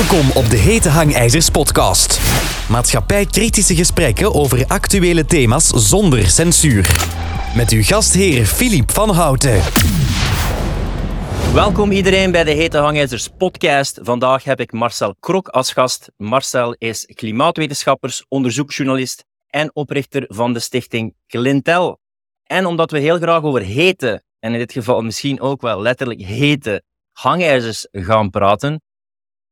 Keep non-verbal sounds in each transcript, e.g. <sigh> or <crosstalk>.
Welkom op de Hete Hangijzers podcast. Maatschappij-kritische gesprekken over actuele thema's zonder censuur. Met uw gastheer Filip van Houten. Welkom iedereen bij de Hete Hangijzers podcast. Vandaag heb ik Marcel Krok als gast. Marcel is klimaatwetenschappers, onderzoeksjournalist en oprichter van de stichting Clintel. En omdat we heel graag over hete, en in dit geval misschien ook wel letterlijk hete, hangijzers gaan praten,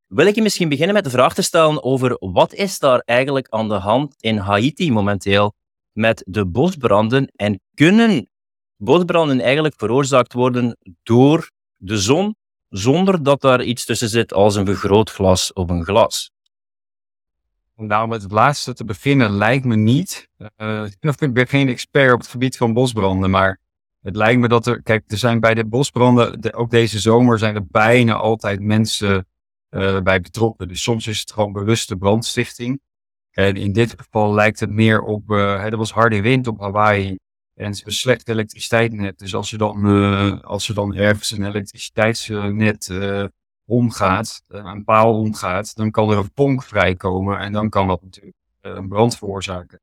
wil ik je misschien beginnen met de vraag te stellen over wat is daar eigenlijk aan de hand in Haiti momenteel met de bosbranden en kunnen bosbranden eigenlijk veroorzaakt worden door de zon zonder dat daar iets tussen zit als een vergrootglas of een glas? Nou met het laatste te beginnen lijkt me niet. Uh, <laughs> ik ben geen expert op het gebied van bosbranden, maar het lijkt me dat er, kijk, er zijn bij de bosbranden, ook deze zomer zijn er bijna altijd mensen uh, bij betrokken. Dus soms is het gewoon bewuste brandstichting. En in dit geval lijkt het meer op, uh, er was harde wind op Hawaii en een slecht elektriciteitsnet. Dus als je dan, uh, als er dan ergens een elektriciteitsnet omgaat, een paal omgaat, dan kan er een ponk vrijkomen en dan kan dat natuurlijk een brand veroorzaken.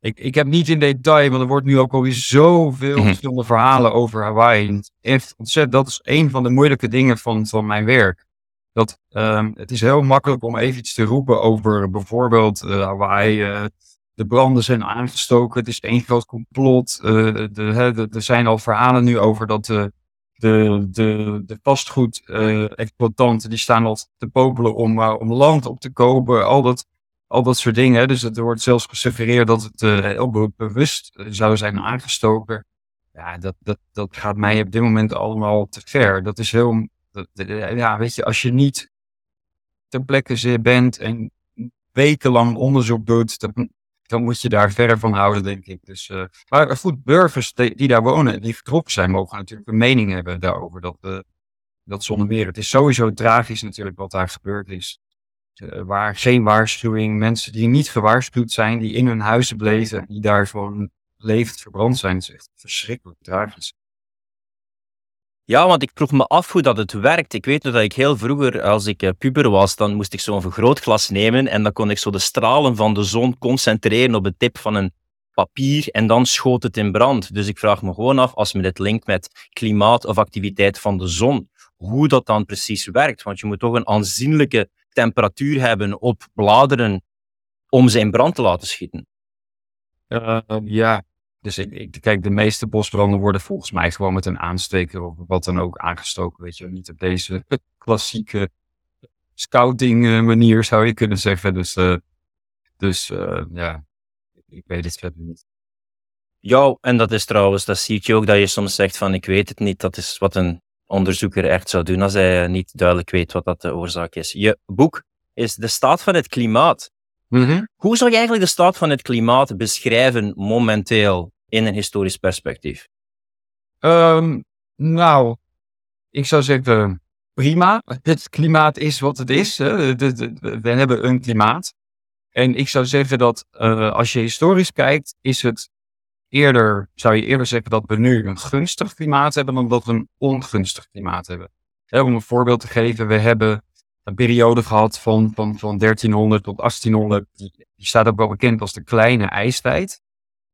Ik, ik heb niet in detail, want er wordt nu ook alweer zoveel mhm. verschillende verhalen over Hawaii. Echt ontzettend, dat is een van de moeilijke dingen van, van mijn werk. Dat, um, het is heel makkelijk om even iets te roepen over bijvoorbeeld uh, Hawaii. Uh, de branden zijn aangestoken, het is één groot complot. De, er zijn al verhalen nu over dat de, de, de, de vastgoed-exploitanten die staan al te popelen om, om land op te kopen. Al dat, al dat soort dingen. Dus er wordt zelfs gesuggereerd dat het heel bewust zou zijn aangestoken. Ja, dat, dat, dat gaat mij op dit moment allemaal te ver. Dat is heel ja, weet je, als je niet ter plekke bent en wekenlang onderzoek doet, dan, dan, moet je daar verder van houden, denk ik. Dus, uh, maar goed, burgers die, daar wonen en die vertrokken zijn, mogen natuurlijk een mening hebben daarover. Dat, uh, dat zonder meer. Het is sowieso tragisch natuurlijk wat daar gebeurd is. Uh, waar geen waarschuwing, mensen die niet gewaarschuwd zijn, die in hun huizen bleven, die daar gewoon levend verbrand zijn. Het is echt verschrikkelijk tragisch. Ja, want ik vroeg me af hoe dat het werkt. Ik weet dat ik heel vroeger, als ik eh, puber was, dan moest ik zo'n vergrootglas nemen en dan kon ik zo de stralen van de zon concentreren op de tip van een papier en dan schoot het in brand. Dus ik vraag me gewoon af, als men dit linkt met klimaat of activiteit van de zon, hoe dat dan precies werkt. Want je moet toch een aanzienlijke temperatuur hebben op bladeren om ze in brand te laten schieten. Uh, ja, dus ik, kijk, de meeste bosbranden worden volgens mij gewoon met een aansteker of wat dan ook aangestoken. Weet je, niet op deze <laughs> klassieke scouting eh, manier zou je kunnen zeggen. Dus, uh, dus uh, ja, ik weet het verder niet. Ja, en dat is trouwens, dat zie je ook dat je soms zegt van ik weet het niet. Dat is wat een onderzoeker echt zou doen als hij niet duidelijk weet wat dat de oorzaak is. Je boek is De staat van het klimaat. Mhm. Hoe zou je eigenlijk de staat van het klimaat beschrijven momenteel in een historisch perspectief? Um, nou, ik zou zeggen prima. Het klimaat is wat het is. Hè. We hebben een klimaat. En ik zou zeggen dat uh, als je historisch kijkt, is het eerder, zou je eerder zeggen dat we nu een gunstig klimaat hebben dan dat we een ongunstig klimaat hebben. om een voorbeeld te geven, we hebben een periode gehad van, van, van 1300 tot 1800. Die, staat ook wel bekend als de kleine ijstijd.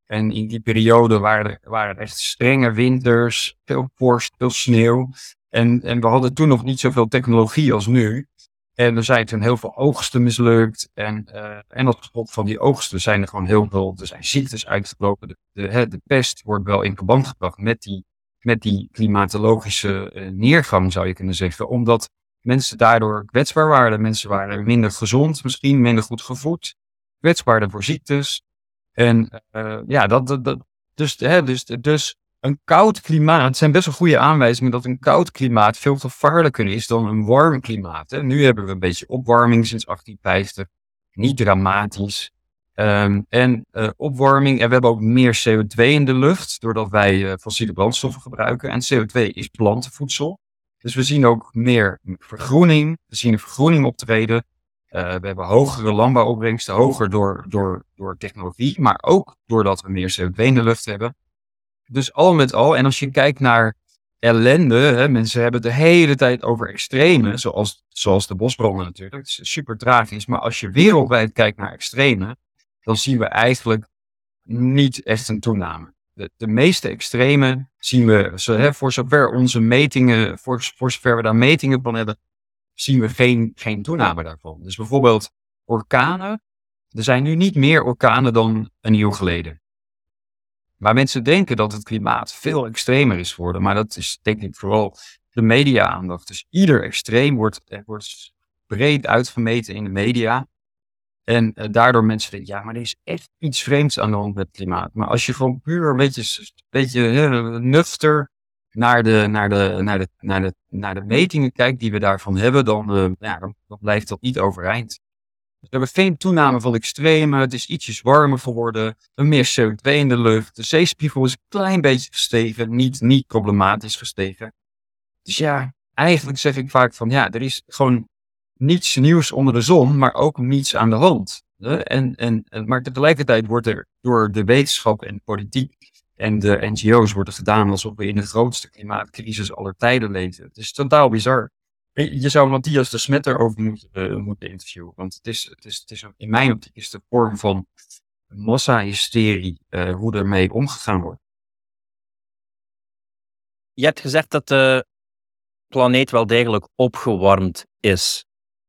En in die periode waren er, waren echt strenge winters, veel vorst, veel sneeuw. En, en we hadden toen nog niet zoveel technologie als nu. En er zijn toen heel veel oogsten mislukt. En, uh, en als gevolg van die oogsten zijn er gewoon heel veel, er zijn ziektes uitgebroken. De, de, pest wordt wel in verband gebracht met die, met die klimatologische uh, neergang, zou je kunnen zeggen. Omdat mensen daardoor kwetsbaar waren. Mensen waren minder gezond, misschien minder goed gevoed, kwetsbaarder voor ziektes. En uh, ja, dat, dat, dat dus, hè, dus, dus een koud klimaat zijn best wel goede aanwijzingen dat een koud klimaat veel gevaarlijker is dan een warm klimaat. Hè. Nu hebben we een beetje opwarming sinds 1850, niet dramatisch. Um, en uh, opwarming, en we hebben ook meer CO2 in de lucht, doordat wij uh, fossiele brandstoffen gebruiken. En CO2 is plantenvoedsel. Dus we zien ook meer vergroening. We zien een vergroening optreden. Uh, we hebben hogere landbouwopbrengsten, hoger door, door, door technologie, maar ook doordat we meer CO2 in de lucht hebben. Dus al met al, en als je kijkt naar ellende. Hè? Mensen hebben het de hele tijd over extreme, zoals, zoals de bosbranden natuurlijk. Het is super tragisch. Maar als je wereldwijd kijkt naar extreme, dan zien we eigenlijk niet echt een toename. De, de meeste extreme zien we, hè, voor zover onze metingen, voor, zover we daar metingen van hebben, zien we geen, geen toename daarvan. Dus bijvoorbeeld orkanen. Er zijn nu niet meer orkanen dan een eeuw geleden. Maar mensen denken dat het klimaat veel extremer is geworden. Maar dat is denk ik vooral de media-aandacht. Dus ieder extreem wordt, wordt breed uitgemeten in de media. En uh, daardoor mensen denken, ja, maar er is echt iets vreemds aan de hand met het klimaat. Maar als je gewoon puur een beetje, beetje nuchter naar de, naar, de, naar, de, naar, de, naar de metingen kijkt die we daarvan hebben, dan, uh, ja, dan, blijft dat niet overeind. We hebben geen toename van extreme. Het is ietsjes warmer geworden. Er meer CO2 in de lucht. De zeespiegel is een klein beetje gestegen. Niet, niet problematisch gestegen. Dus ja, eigenlijk zeg ik vaak van ja, er is gewoon niets nieuws onder de zon, maar ook niets aan de hand. En, en, maar tegelijkertijd wordt er door de wetenschap en politiek en de NGO's wordt gedaan alsof we in de grootste klimaatcrisis aller tijden leven. Het is totaal bizar. Je zou Matthias de Smet erover moeten, uh, moeten interviewen. Want het is, het, is, het is in mijn optiek is de vorm van massahysterie uh, hoe ermee omgegaan wordt. Je hebt gezegd dat de planeet wel degelijk opgewarmd is.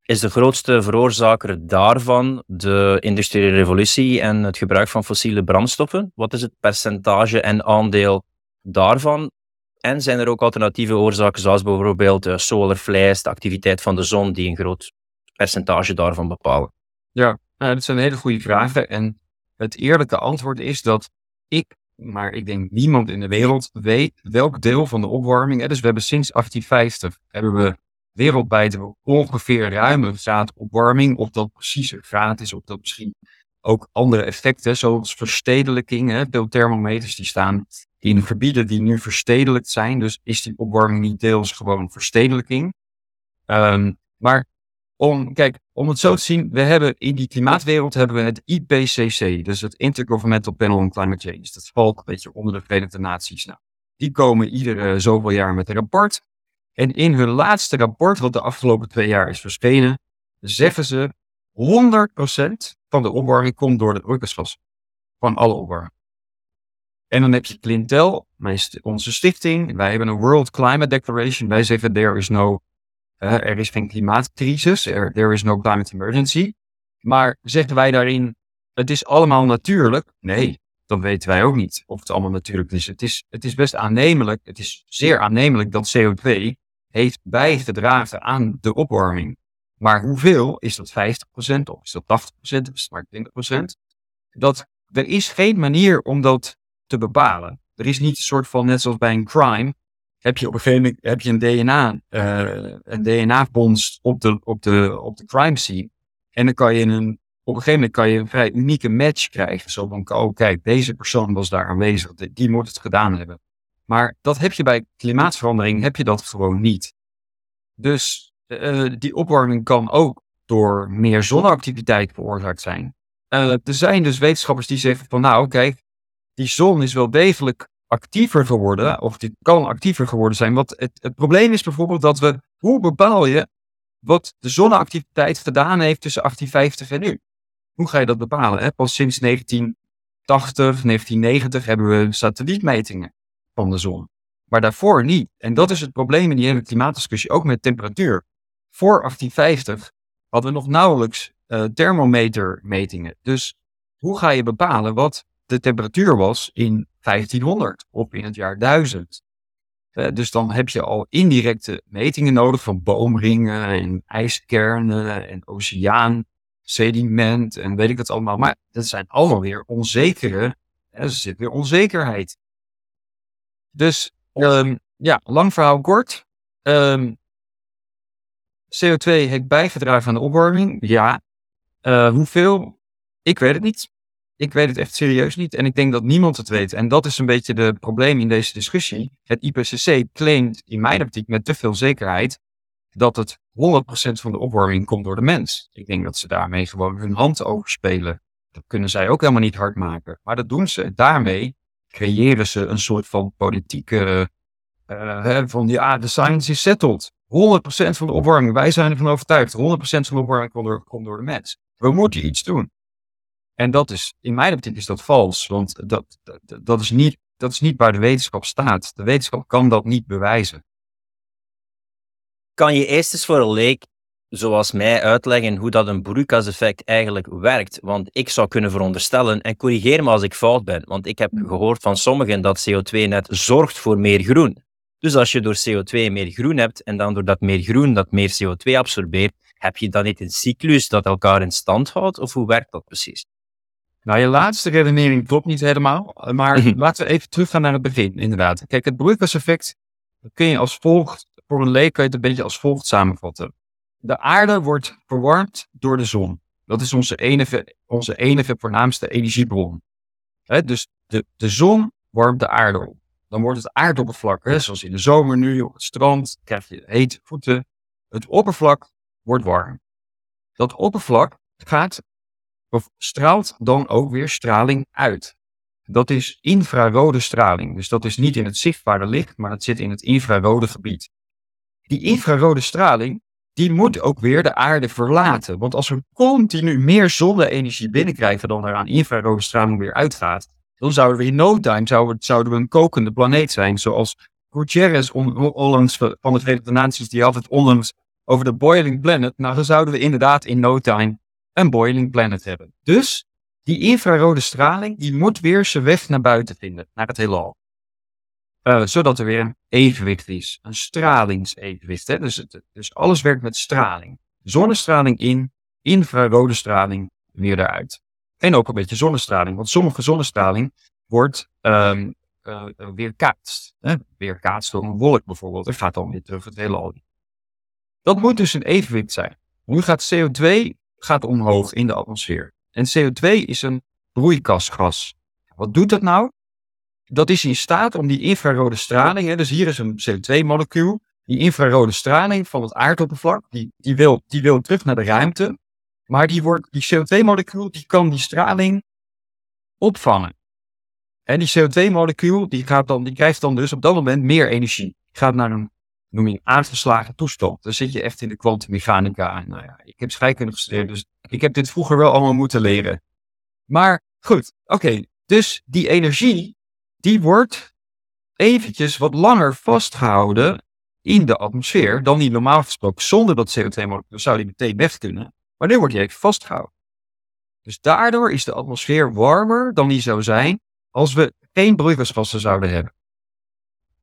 Is de grootste veroorzaker daarvan de industriële revolutie en het gebruik van fossiele brandstoffen? Wat is het percentage en aandeel daarvan? En zijn er ook alternatieve oorzaken, zoals bijvoorbeeld de solarflies, de activiteit van de zon, die een groot percentage daarvan bepalen? Ja, nou, dat zijn hele goede vragen. En het eerlijke antwoord is dat ik, maar ik denk niemand in de wereld, weet welk deel van de opwarming. Hè, dus we hebben sinds 1850 hebben we wereldwijd ongeveer ruime opwarming. Of dat precies een graad is, of dat misschien ook andere effecten, zoals verstedelijking. Hè, veel thermometers die staan in gebieden die nu verstedelijkt zijn. Dus is die opwarming niet deels gewoon verstedelijking. Um, maar om, kijk, om het zo te zien, we hebben in die klimaatwereld hebben we het IPCC, dus het Intergovernmental Panel on Climate Change. Dat valt een beetje onder de Verenigde Naties. Nou, die komen iedere zoveel jaar met een rapport. En in hun laatste rapport, wat de afgelopen twee jaar is verschenen, zeggen ze 100% van de opwarming komt door de broeikasgas. Van alle opwarming. En dan heb je Clintel, onze stichting. Wij hebben een World Climate Declaration. Wij zeggen, there is no, er is geen klimaatcrisis. Er, there is no climate emergency. Maar zeggen wij daarin, het is allemaal natuurlijk? Nee, dat weten wij ook niet of het allemaal natuurlijk is. Het is, het is best aannemelijk, het is zeer aannemelijk dat CO2 heeft bijgedragen aan de opwarming. Maar hoeveel? Is dat 50% of is dat 80% of is het maar 20%? Dat, er is geen manier om dat te bepalen. Er is niet een soort van, net zoals bij een crime, heb je op een gegeven moment heb je een DNA, uh, een DNA-vondst op de, op, de, op de crime scene. En dan kan je een, op een gegeven moment kan je een vrij unieke match krijgen. Zo van, oh kijk, deze persoon was daar aanwezig, die moet het gedaan hebben. Maar dat heb je bij klimaatverandering, heb je dat gewoon niet. Dus uh, die opwarming kan ook door meer zonneactiviteit veroorzaakt zijn. Uh, er zijn dus wetenschappers die zeggen van nou kijk, die zon is wel degelijk actiever geworden, of die kan actiever geworden zijn. Want het, het probleem is bijvoorbeeld dat we, hoe bepaal je wat de zonneactiviteit gedaan heeft tussen 1850 en nu? Hoe ga je dat bepalen? Hè? Pas sinds 1980, 1990 hebben we satellietmetingen van de zon. Maar daarvoor niet. En dat is het probleem in die hele klimaatdiscussie, ook met temperatuur. Voor 1850 hadden we nog nauwelijks uh, thermometermetingen. Dus hoe ga je bepalen wat de temperatuur was in 1500 of in het jaar 1000. Uh, dus dan heb je al indirecte metingen nodig van boomringen en ijskernen en oceaan, sediment en weet ik dat allemaal. Maar dat zijn allemaal weer onzekere, er zit weer onzekerheid. Dus um, ja, lang verhaal kort. Um, CO2 heeft bijgedragen aan de opwarming. Ja. Uh, hoeveel? Ik weet het niet. Ik weet het echt serieus niet en ik denk dat niemand het weet. En dat is een beetje de probleem in deze discussie. Het IPCC claimt in mijn optiek met te veel zekerheid dat het 100% van de opwarming komt door de mens. Ik denk dat ze daarmee gewoon hun hand overspelen. Dat kunnen zij ook helemaal niet hard maken. Maar dat doen ze. Daarmee creëren ze een soort van politieke uh, van ja, de science is settled. 100% van de opwarming, wij zijn ervan overtuigd. 100% van de opwarming komt door, komt door de mens. We moeten iets doen. En dat is, in mijn optiek is dat vals, want dat, dat, dat, is niet, dat is niet waar de wetenschap staat. De wetenschap kan dat niet bewijzen. Kan je eerst eens voor een leek zoals mij uitleggen hoe dat een broeikaseffect eigenlijk werkt. Want ik zou kunnen veronderstellen, en corrigeer me als ik fout ben, want ik heb gehoord van sommigen dat CO2 net zorgt voor meer groen. Dus als je door CO2 meer groen hebt en dan door dat meer groen dat meer CO2 absorbeert, heb je dan niet een cyclus dat elkaar in stand houdt? Of hoe werkt dat precies? Nou, je laatste redenering klopt niet helemaal, maar mhm. laten we even teruggaan naar het begin, inderdaad. Kijk, het broeikaseffect kun je als volgt, voor een leek kan je het een beetje als volgt samenvatten de aarde wordt verwarmd door de zon. Dat is onze enige, onze enige voornaamste energiebron. dus de, de zon warmt de aarde op. Dan wordt het aardoppervlak, zoals in de zomer nu op het strand, krijg je hete voeten. Het oppervlak wordt warm. Dat oppervlak gaat, of straalt dan ook weer straling uit. Dat is infrarode straling. Dus dat is niet in het zichtbare licht, maar dat zit in het infrarode gebied. Die infrarode straling die moet ook weer de aarde verlaten. Want als we continu meer zonne-energie binnenkrijgen dan er aan infrarode straling weer uitgaat, dan zouden we in no time zouden, zouden we een kokende planeet zijn. Zoals Gutierrez onlangs van de Verenigde Naties, die had het onlangs over de boiling planet. Nou, dan zouden we inderdaad in no time een boiling planet hebben. Dus die infrarode straling, die moet weer zijn weg naar buiten vinden, naar het heelal. Uh, zodat er weer een evenwicht is. Een stralingsevenwicht. Hè? Dus, dus alles werkt met straling. Zonnestraling in, infrarode straling weer eruit. En ook een beetje zonnestraling. Want sommige zonnestraling wordt um, uh, weerkaatst. Hè? Weerkaatst door een wolk bijvoorbeeld. Dat gaat dan weer terug het hele al. Dat moet dus een evenwicht zijn. Nu gaat CO2 gaat omhoog in de atmosfeer. En CO2 is een broeikasgas. Wat doet dat nou? Dat is in staat om die infrarode straling, hè, dus hier is een CO2-molecuul, die infrarode straling van het aardoppervlak, die, die, wil, die wil terug naar de ruimte, maar die, wordt, die CO2-molecuul die kan die straling opvangen. En die CO2-molecuul die, gaat dan, die krijgt dan dus op dat moment meer energie. Gaat naar een, noem je, aangeslagen toestand. Dan zit je echt in de kwantummechanica. Nou ja, ik heb scheikunde gestudeerd, dus ik heb dit vroeger wel allemaal moeten leren. Maar goed, oké. Dus die energie die wordt eventjes wat langer vastgehouden in de atmosfeer dan die normaal gesproken zonder dat CO2-molecuul zou die meteen weg kunnen. Maar nu wordt die even vastgehouden. Dus daardoor is de atmosfeer warmer dan die zou zijn als we geen broeikasgassen zouden hebben.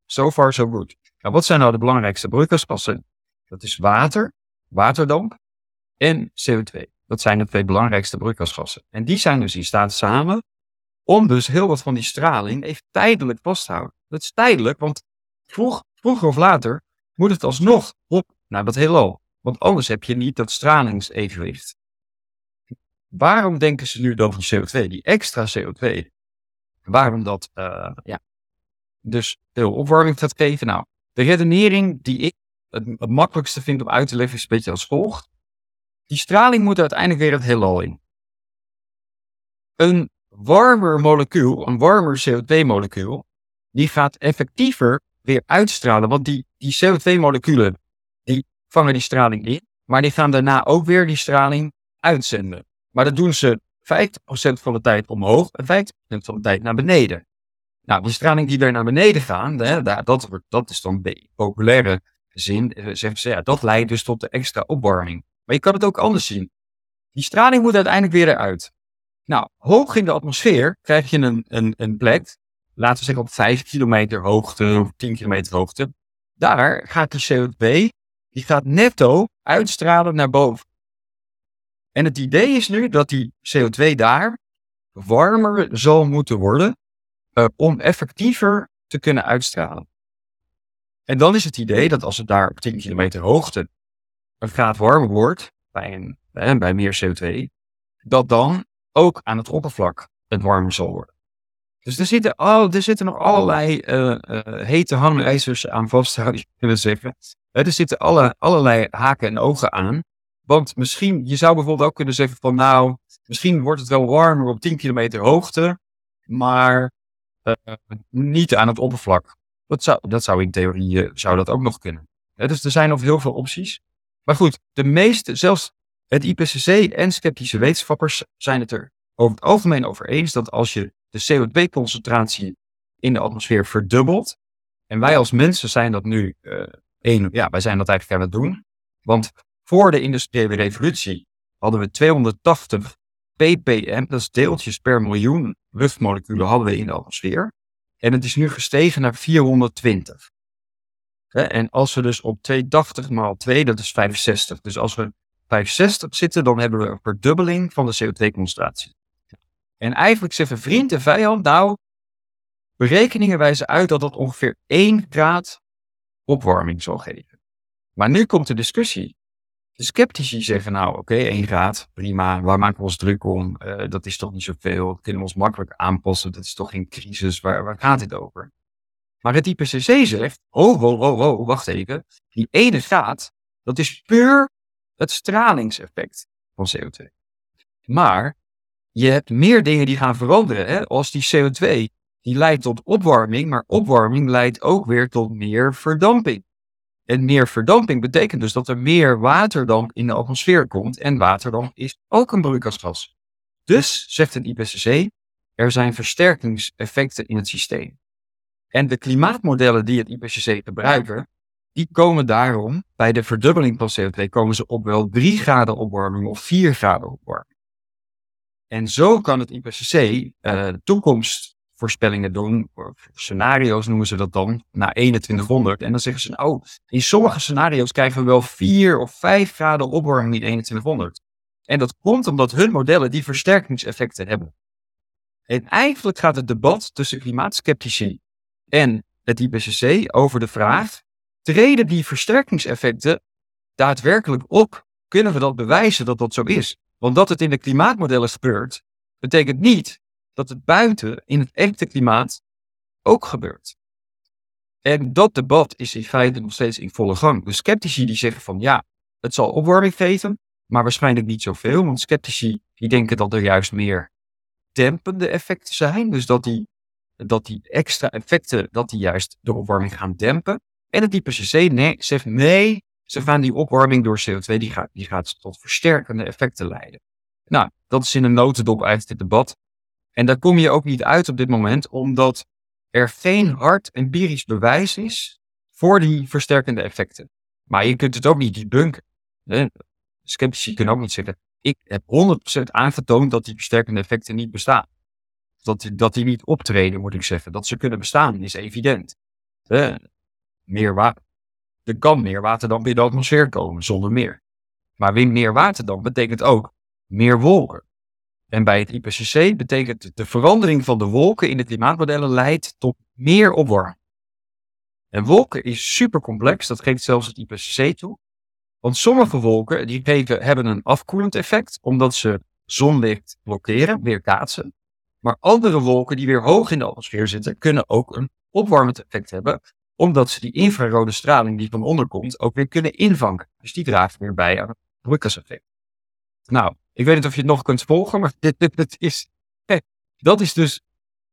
So far so good. Nou, wat zijn nou de belangrijkste broeikasgassen? Dat is water, waterdamp en CO2. Dat zijn de twee belangrijkste broeikasgassen. En die zijn dus in staat samen om dus heel wat van die straling even tijdelijk vast te houden. Dat is tijdelijk, want vroeg, vroeger of later moet het alsnog op naar dat heelal. Want anders heb je niet dat stralingsevenwicht. Waarom denken ze nu dan van CO2, die extra CO2? Waarom dat uh, ja, dus veel opwarming gaat geven? Nou, de redenering die ik het, het makkelijkste vind om uit te leggen is een beetje als volgt. Die straling moet uiteindelijk weer het heelal in. Een warmer molecuul, een warmer CO2-molecuul, die gaat effectiever weer uitstralen. Want die, die CO2-moleculen, die vangen die straling in, maar die gaan daarna ook weer die straling uitzenden. Maar dat doen ze 50% van de tijd omhoog en 50% van de tijd naar beneden. Nou, die straling die weer naar beneden gaan, dat, dat is dan de populaire zin, eh, zeggen ze, ja, dat leidt dus tot de extra opwarming. Maar je kan het ook anders zien. Die straling moet uiteindelijk weer eruit. Nou, hoog in de atmosfeer krijg je een, een, een plek, laten we zeggen op 5 kilometer hoogte of 10 kilometer hoogte. Daar gaat de CO2, die gaat netto uitstralen naar boven. En het idee is nu dat die CO2 daar warmer zal moeten worden uh, om effectiever te kunnen uitstralen. En dan is het idee dat als het daar op 10 kilometer hoogte een graad warmer wordt, bij, bij, bij meer CO2, dat dan ook aan het oppervlak het warmer zal worden. Dus er zitten, oh, er zitten nog allerlei uh, uh, hete hangijzers aan vast, zou je kunnen <laughs> zeggen. er zitten alle, allerlei haken en ogen aan. Want misschien, je zou bijvoorbeeld ook kunnen zeggen van nou, misschien wordt het wel warmer op 10 kilometer hoogte, maar uh, niet aan het oppervlak. Dat zou, dat zou in theorie eh, zou dat ook nog kunnen. dus er zijn nog heel veel opties. Maar goed, de meeste, zelfs het IPCC en sceptische wetenschappers zijn het er over het algemeen over eens dat als je de CO2-concentratie in de atmosfeer verdubbelt, en wij als mensen zijn dat nu, uh, ja, wij zijn dat eigenlijk aan het doen. Want voor de industriële revolutie hadden we 280 ppm, dat is deeltjes per miljoen luchtmoleculen, hadden we in de atmosfeer. En het is nu gestegen naar 420. En als we dus op 280 maal 2, dat is 65. Dus als we 65 zitten, dan hebben we een verdubbeling van de CO2-concentratie. En eigenlijk zeggen vriend en vijand, nou, berekeningen wijzen uit dat dat ongeveer 1 graad opwarming zal geven. Maar nu komt de discussie. De sceptici zeggen nou, oké, okay, 1 graad, prima, waar maken we ons druk om? Uh, dat is toch niet zoveel, kunnen we ons makkelijk aanpassen, dat is toch geen crisis, waar, waar gaat dit over? Maar het IPCC zegt, oh, oh, oh, oh, wacht even, die ene graad, dat is puur het stralingseffect van CO2. Maar je hebt meer dingen die gaan veranderen, hè? als die CO2, die leidt tot opwarming, maar opwarming leidt ook weer tot meer verdamping. En meer verdamping betekent dus dat er meer waterdamp in de atmosfeer komt. En waterdamp is ook een broeikasgas. Dus, zegt het IPCC, er zijn versterkingseffecten in het systeem. En de klimaatmodellen die het IPCC gebruiken, die komen daarom, bij de verdubbeling van CO2, komen ze op wel 3 graden opwarming of 4 graden opwarming. En zo kan het IPCC uh, de toekomst voorspellingen doen, scenario's noemen ze dat dan, naar 2100. En dan zeggen ze, oh, in sommige scenario's krijgen we wel 4 of 5 graden opwarming in 2100. En dat komt omdat hun modellen die versterkingseffecten hebben. En eigenlijk gaat het debat tussen klimaatskeptici en het IPCC over de vraag, treden die versterkingseffecten daadwerkelijk op? Kunnen we dat bewijzen dat dat zo is? Want dat het in de klimaatmodellen gebeurt, betekent niet dat het buiten in het echte klimaat ook gebeurt. En dat debat is in feite nog steeds in volle gang. De sceptici die zeggen van ja, het zal opwarming geven, maar waarschijnlijk niet zoveel. Want sceptici die denken dat er juist meer dempende effecten zijn. Dus dat die, dat die extra effecten, dat die juist de opwarming gaan dempen. En het IPCC nee, zegt nee, ze gaan die opwarming door CO2, die gaat, die gaat tot versterkende effecten leiden. Nou, dat is in een notendop uit dit debat. En daar kom je ook niet uit op dit moment, omdat er geen hard empirisch bewijs is voor die versterkende effecten. Maar je kunt het ook niet debunken. Sceptici kunnen ook niet zeggen, ik heb 100% aangetoond dat die versterkende effecten niet bestaan. Dat, dat die niet optreden, moet ik zeggen. Dat ze kunnen bestaan, is evident. Meer water. Er kan meer water dan binnen de atmosfeer komen, zonder meer. Maar weer meer water dan betekent ook meer wolken. En bij het IPCC betekent de verandering van de wolken in de klimaatmodellen leidt tot meer opwarming. En wolken is super complex, dat geeft zelfs het IPCC toe. Want sommige wolken die hebben een afkoelend effect, omdat ze zonlicht blokkeren, weerkaatsen. Maar andere wolken die weer hoog in de atmosfeer zitten, kunnen ook een opwarmend effect hebben, omdat ze die infrarode straling die van onder komt ook weer kunnen invangen. Dus die dragen weer bij aan het broeikaseffect. Nou, ik weet niet of je het nog kunt volgen, maar dit, dit, dit is, dat is dus,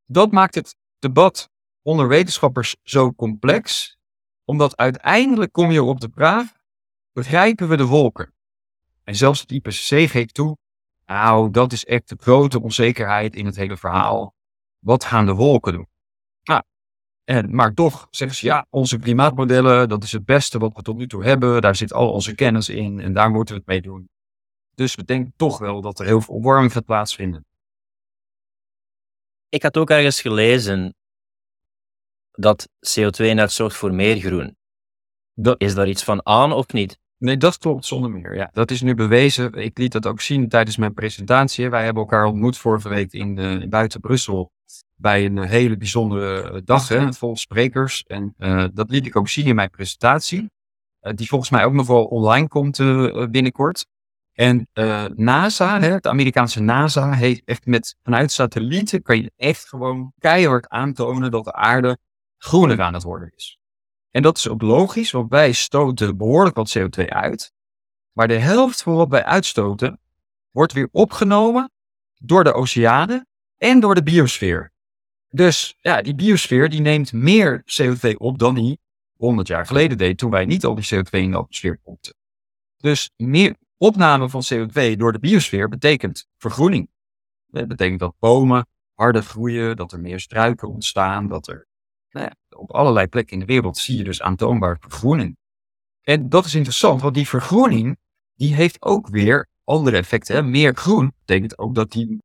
dat maakt het debat onder wetenschappers zo complex, omdat uiteindelijk kom je op de vraag, begrijpen we de wolken? En zelfs het IPCC geeft toe, nou, dat is echt de grote onzekerheid in het hele verhaal. Wat gaan de wolken doen? En, maar toch zeggen ze, ja, onze klimaatmodellen, dat is het beste wat we tot nu toe hebben. Daar zit al onze kennis in en daar moeten we het mee doen. Dus we denken toch wel dat er heel veel opwarming gaat plaatsvinden. Ik had ook ergens gelezen dat CO2 net zorgt voor meer groen. Dat... Is daar iets van aan of niet? Nee, dat klopt zonder meer. Ja, dat is nu bewezen. Ik liet dat ook zien tijdens mijn presentatie. Wij hebben elkaar ontmoet vorige week in, de, buiten Brussel bij een hele bijzondere dag, hè, vol sprekers. En uh, dat liet ik ook zien in mijn presentatie, uh, die volgens mij ook nog wel online komt uh, binnenkort. En NASA, hè, het Amerikaanse NASA, heeft echt met vanuit satellieten kan je echt gewoon keihard aantonen dat de aarde groener aan het worden is. En dat is ook logisch, want wij stoten behoorlijk wat CO2 uit. Maar de helft van wat wij uitstoten wordt weer opgenomen door de oceanen en door de biosfeer. Dus ja, die biosfeer die neemt meer CO2 op dan die 100 jaar geleden deed, toen wij niet al die CO2 in de atmosfeer pompten. Dus meer opname van CO2 door de biosfeer betekent vergroening. Dat betekent dat bomen harder groeien, dat er meer struiken ontstaan, dat er nou ja, op allerlei plekken in de wereld zie je dus aantoonbaar vergroening. En dat is interessant, want die vergroening die heeft ook weer andere effecten. Meer groen betekent ook dat, die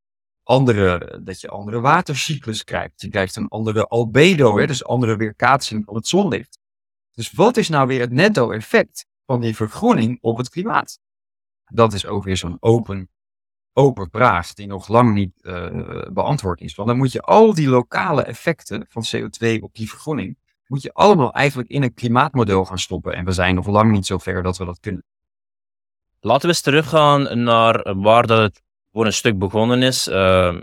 andere, dat je andere watercyclus krijgt. Je krijgt een andere albedo, hè? dus andere weerkaatsing van het zonlicht. Dus wat is nou weer het netto-effect van die vergroening op het klimaat? Dat is ook weer zo'n open, open vraag die nog lang niet uh, beantwoord is. Want dan moet je al die lokale effecten van CO2 op die vergroening, moet je allemaal eigenlijk in een klimaatmodel gaan stoppen. En we zijn nog lang niet zo ver dat we dat kunnen. Laten we eens teruggaan naar waar dat het voor een stuk begonnen is. Uh,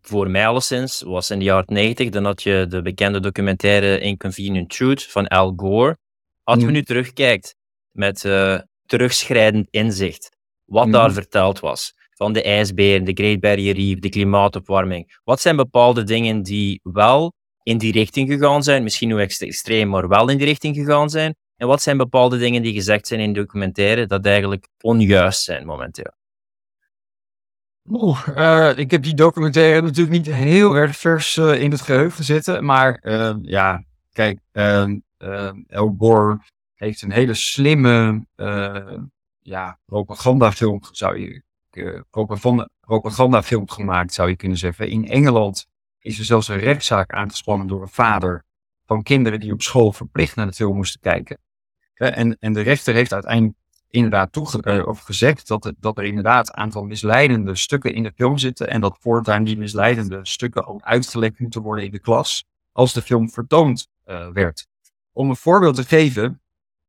voor mij alleszins, was in de jaren 90. Dan had je de bekende documentaire Inconvenient Truth van Al Gore. Als je nu terugkijkt met uh, terugschrijdend inzicht, wat daar verteld was, van de ijsberen, de Great Barrier Reef, de klimaatopwarming. Wat zijn bepaalde dingen die wel in die richting gegaan zijn, misschien nog extreem, maar wel in die richting gegaan zijn? En wat zijn bepaalde dingen die gezegd zijn in documentaire dat eigenlijk onjuist zijn momenteel? Uh, ik heb die documentaire natuurlijk niet heel erg vers uh, in het geheugen zitten. Maar uh, ja, kijk, El Gore heeft een hele slimme ja, propagandafilm, zou je, propaganda, propagandafilm gemaakt, zou je kunnen zeggen. In Engeland is er zelfs een rechtszaak aangespannen door een vader van kinderen die op school verplicht naar de film moesten kijken. En, en de rechter heeft uiteindelijk inderdaad toege uh, of gezegd dat, dat er inderdaad een aantal misleidende stukken in de film zitten. En dat voortaan die misleidende stukken ook uitgelegd moeten worden in de klas als de film vertoond uh, werd. Om een voorbeeld te geven.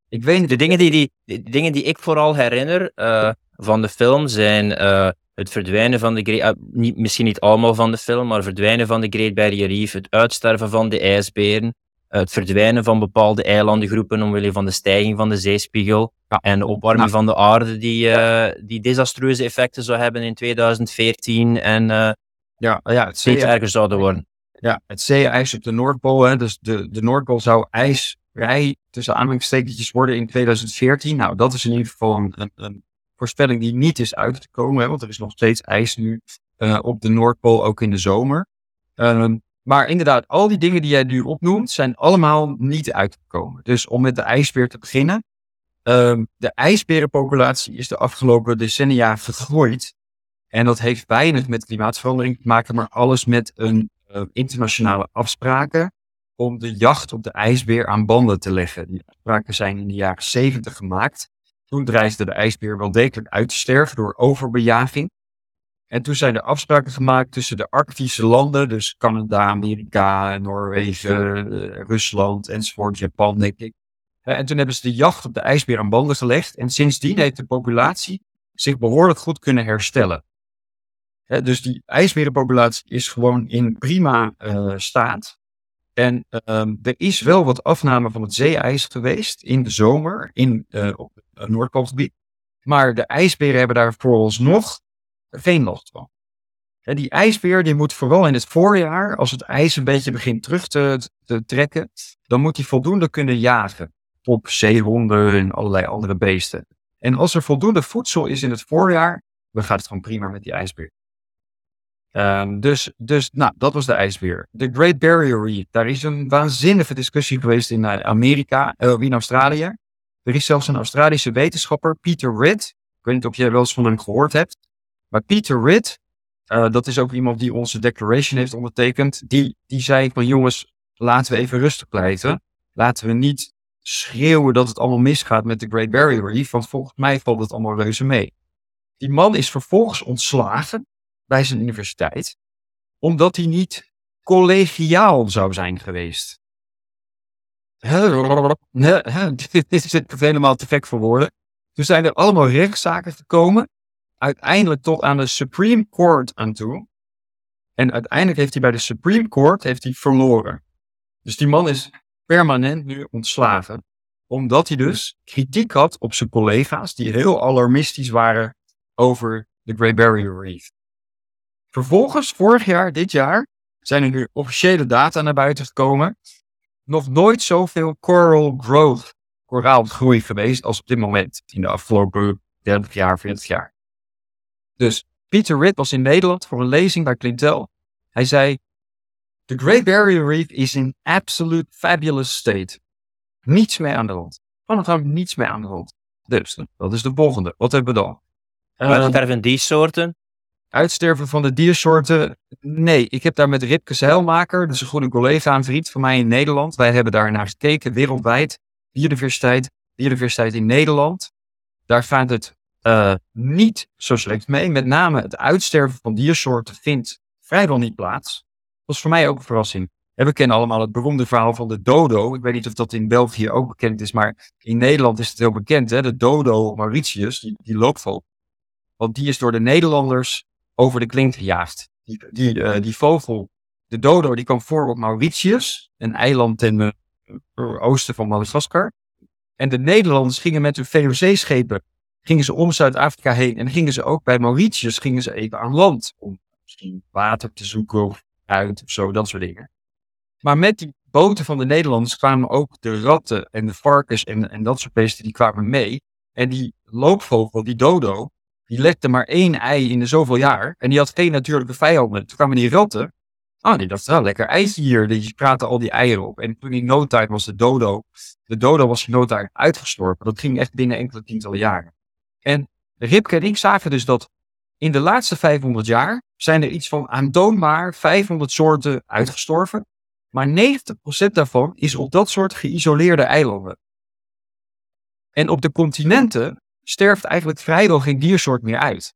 Ik weet de dingen die, die, de dingen die ik vooral herinner uh, van de film zijn het verdwijnen van de Great, niet, misschien niet allemaal van de film, maar het verdwijnen van de Great Barrier Reef, het uitsterven van de ijsberen, het verdwijnen van bepaalde eilandengroepen omwille van de stijging van de zeespiegel en de opwarming van de aarde die, uh, die desastreuze effecten zou hebben in 2014 en uh, ja, ja, het steeds erger zouden worden. Ja, het zeeijs op de Noordpool, hè, dus de, de Noordpool zou ijsvrij tussen aanhalingstekentjes worden in 2014. Nou, dat is in ieder geval een, een voorspelling die niet is uitgekomen, hè, want er is nog steeds ijs nu uh, op de Noordpool, ook in de zomer. Um, maar inderdaad, al die dingen die jij nu opnoemt, zijn allemaal niet uitgekomen. Dus om met de ijsbeer te beginnen. Um, de ijsberenpopulatie is de afgelopen decennia gegroeid. En dat heeft weinig met klimaatverandering te maken, maar alles met een uh, internationale afspraken om de jacht op de ijsbeer aan banden te leggen. Die afspraken zijn in de jaren 70 gemaakt. Toen dreigde de ijsbeer wel degelijk uit te sterven door overbejaging. En toen zijn er afspraken gemaakt tussen de Arctische landen, dus Canada, Amerika, Noorwegen, eh, Rusland enzovoort, Japan, denk ik. En toen hebben ze de jacht op de ijsbeer aan banden gelegd. En sindsdien heeft de populatie zich behoorlijk goed kunnen herstellen. dus die ijsberenpopulatie is gewoon in prima uh, staat. En uh, er is wel wat afname van het zeeijs geweest in de zomer in, uh, op het Noordpoolgebied. Maar de ijsberen hebben daar vooralsnog geen last van. die ijsbeer die moet vooral in het voorjaar, als het ijs een beetje begint terug te, te trekken, dan moet hij voldoende kunnen jagen op zeehonden en allerlei andere beesten. En als er voldoende voedsel is in het voorjaar, dan gaat het gewoon prima met die ijsbeer. Um, dus, dus, nou, dat was de ijsbeer. De Great Barrier Reef, daar is een waanzinnige discussie geweest in eh, Amerika, uh, in Australië. Er is zelfs een Australische wetenschapper, Peter Ridd. Ik weet niet of jij wel eens van hem gehoord hebt. Maar Peter Ritt, uh, dat is ook iemand die onze declaration heeft ondertekend, die, die zei van jongens, laten we even rustig blijven. Laten we niet schreeuwen dat het allemaal misgaat met de Great Barrier Reef, want volgens mij valt het allemaal reuze mee. Die man is vervolgens ontslagen bij zijn universiteit, omdat hij niet collegiaal zou zijn geweest. Dit is helemaal te gek voor woorden. Toen zijn er allemaal rechtszaken gekomen uiteindelijk tot aan de Supreme Court aan toe. En uiteindelijk heeft hij bij de Supreme Court heeft hij verloren. Dus die man is permanent nu ontslagen. Omdat hij dus kritiek had op zijn collega's die heel alarmistisch waren over de Great Barrier Reef. Vervolgens, vorig jaar, dit jaar, zijn er nu officiële data naar buiten gekomen. Nog nooit zoveel coral growth, koraalgroei geweest als op dit moment in de afgelopen 30 jaar, 40 jaar. Dus Peter Ritt was in Nederland voor een lezing bij Clintel. Hij zei, The Great Barrier Reef is in absolute fabulous state. Niets meer aan de hand. Van het hangt niets meer aan de hand. Dus, dat is de volgende. Wat hebben we dan? En wat sterven die soorten? Uitsterven van de diersoorten? Nee, ik heb daar met Ripke Zeilmaker, dus een goede collega en vriend van mij in Nederland. Wij hebben daar naar gekeken, wereldwijd. Biodiversiteit, biodiversiteit in Nederland. Daar gaat het uh, niet zo slecht mee. Met name het uitsterven van diersoorten vindt vrijwel niet plaats. Dat was voor mij ook een verrassing. We kennen allemaal het beroemde verhaal van de dodo. Ik weet niet of dat in België ook bekend is, maar in Nederland is het heel bekend. Hè? De dodo Mauritius, die, die loopvogel. Want die is door de Nederlanders over de klink gejaagd. Die, die, uh, die vogel, de dodo, die kwam voor op Mauritius, een eiland ten uh, oosten van Madagaskar. En de Nederlanders gingen met hun VOC-schepen gingen ze om Zuid-Afrika heen en gingen ze ook bij Mauritius gingen ze even aan land om misschien water te zoeken of uit of zo, dat soort dingen. Maar met die boten van de Nederlanders kwamen ook de ratten en de varkens en, en dat soort beesten, die kwamen mee. En die loopvogel, die dodo, die legde maar één ei in de zoveel jaar. En die had geen natuurlijke vijanden. Toen kwamen die ratten. Ah, die dachten, wel lekker ijs hier. Die praten al die eieren op. En toen in no was de dodo, de dodo was in no uitgestorven. Dat ging echt binnen enkele tientallen jaren. En Ripke en ik zagen dus dat in de laatste 500 jaar zijn er iets van aantoonbaar 500 soorten uitgestorven. Maar 90% daarvan is op dat soort geïsoleerde eilanden. En op de continenten sterft eigenlijk vrijwel geen diersoort meer uit.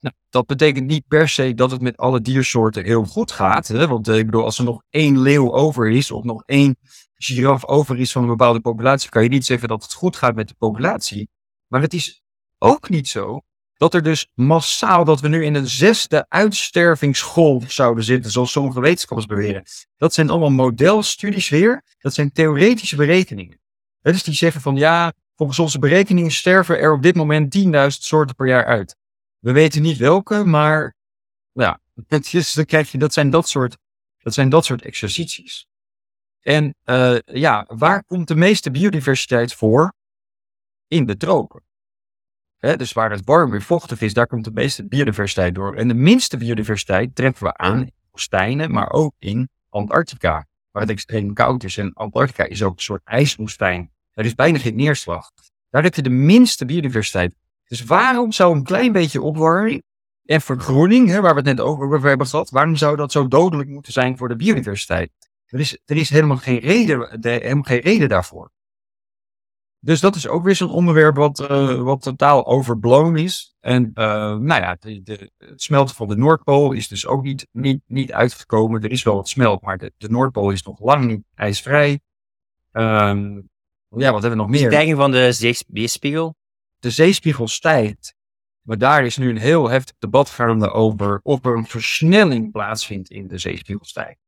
Nou, dat betekent niet per se dat het met alle diersoorten heel goed gaat. Hè? Want eh, ik bedoel, als er nog één leeuw over is, of nog één giraf over is van een bepaalde populatie, kan je niet zeggen dat het goed gaat met de populatie. Maar het is ook niet zo dat er dus massaal, dat we nu in een zesde uitstervingsgolf zouden zitten, zoals sommige wetenschappers beweren. Dat zijn allemaal modelstudies weer, dat zijn theoretische berekeningen. Dus die zeggen van ja, volgens onze berekeningen sterven er op dit moment 10.000 soorten per jaar uit. We weten niet welke, maar ja, <laughs> is, dan krijg je, dat zijn dat soort, dat zijn dat soort exercities. En uh, ja, waar komt de meeste biodiversiteit voor? In de tropen. Dus waar het warm weer vochtig is, daar komt de meeste biodiversiteit door. En de minste biodiversiteit treffen we aan in woestijnen, maar ook in Antarctica, waar het extreem koud is. En Antarctica is ook een soort ijswoestijn. Er is bijna geen neerslag. Daar heb je de minste biodiversiteit. Dus waarom zou een klein beetje opwarming en vergroening, hè, waar we het net over hebben gehad, waarom zou dat zo dodelijk moeten zijn voor de biodiversiteit? Er is, er is helemaal, geen reden, helemaal geen reden daarvoor. Dus dat is ook weer zo'n onderwerp wat, uh, wat totaal overblown is. En uh, nou ja, de, de, het smelten van de Noordpool is dus ook niet, niet, niet uitgekomen. Er is wel wat smelt, maar de, de Noordpool is nog lang niet ijsvrij. Um, ja, wat hebben we nog meer? De stijging van de zeespiegel. De zeespiegel stijgt. Maar daar is nu een heel heftig debat gaande over of er een versnelling plaatsvindt in de zeespiegelstijging.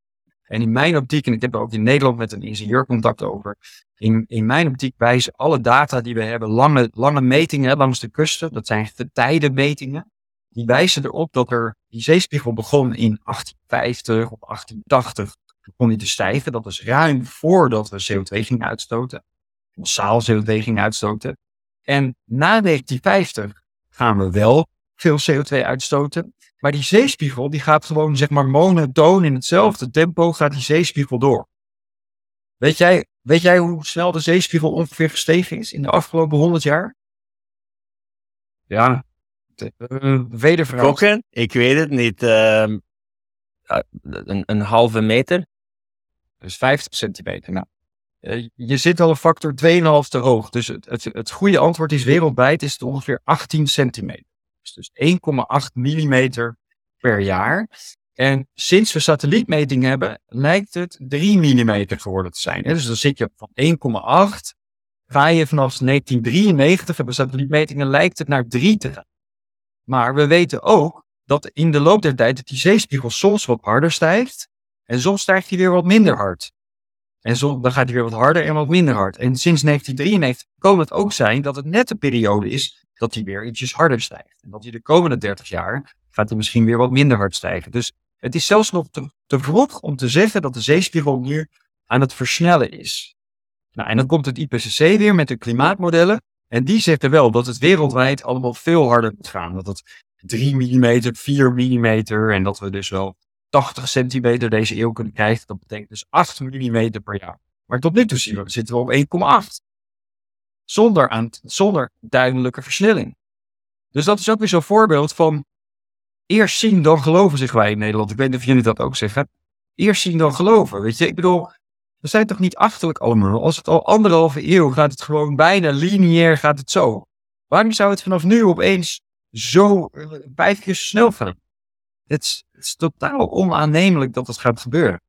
En in mijn optiek, en ik heb er ook in Nederland met een ingenieur contact over, in, in mijn optiek wijzen alle data die we hebben, lange, lange metingen langs de kusten, dat zijn getijdenmetingen, die wijzen erop dat er die zeespiegel begon in 1850 of 1880, begon die te stijgen. Dat was ruim voordat we CO2 gingen uitstoten, massaal CO2 gingen uitstoten. En na 1950 gaan we wel veel CO2 uitstoten. Maar die zeespiegel die gaat gewoon zeg maar monotoon in hetzelfde tempo gaat die zeespiegel door. Weet jij, weet jij hoe snel de zeespiegel ongeveer gestegen is in de afgelopen 100 jaar? Ja, uh, wedervraag. Ik weet het niet. Uh, een, een halve meter? Dus 50 centimeter. Nou, uh, je zit al een factor 2,5 te hoog. Dus het, het, het goede antwoord is wereldwijd is het ongeveer 18 centimeter. Dus 1,8 mm per jaar. En sinds we satellietmetingen hebben, lijkt het 3 mm geworden te zijn. Dus dan zit je van 1,8. Ga je vanaf 1993 hebben satellietmetingen, lijkt het naar 3 te gaan. Maar we weten ook dat in de loop der tijd dat die zeespiegel soms wat harder stijgt. En soms stijgt hij weer wat minder hard. En dan gaat hij weer wat harder en wat minder hard. En sinds 1993 kan het ook zijn dat het net de periode is dat hij weer ietsjes harder stijgt. En dat hij de komende 30 jaar gaat hij misschien weer wat minder hard stijgen. Dus Het is zelfs nog te, vroeg om te zeggen dat de zeespiegel hier aan het versnellen is. Nou, en dan komt het IPCC weer met de klimaatmodellen. En die zeggen wel dat het wereldwijd allemaal veel harder moet gaan. Dat het 3 mm, 4 mm en dat we dus wel 80 centimeter deze eeuw kunnen krijgen. Dat betekent dus 8 mm per jaar. Maar tot nu toe zien we, zitten we op 1,8. Zonder, aan, zonder duidelijke versnelling. Dus dat is ook weer zo'n voorbeeld van eerst zien dan geloven, zeggen wij in Nederland. Ik weet niet of jullie dat ook zeggen. Eerst zien dan geloven. Weet je, ik bedoel, we zijn toch niet achterlijk allemaal. Als het al anderhalve eeuw gaat het gewoon bijna lineair gaat het zo. Waarom zou het vanaf nu opeens zo eh, vijf keer snel gaan? Het het is totaal onaannemelijk dat het gaat gebeuren.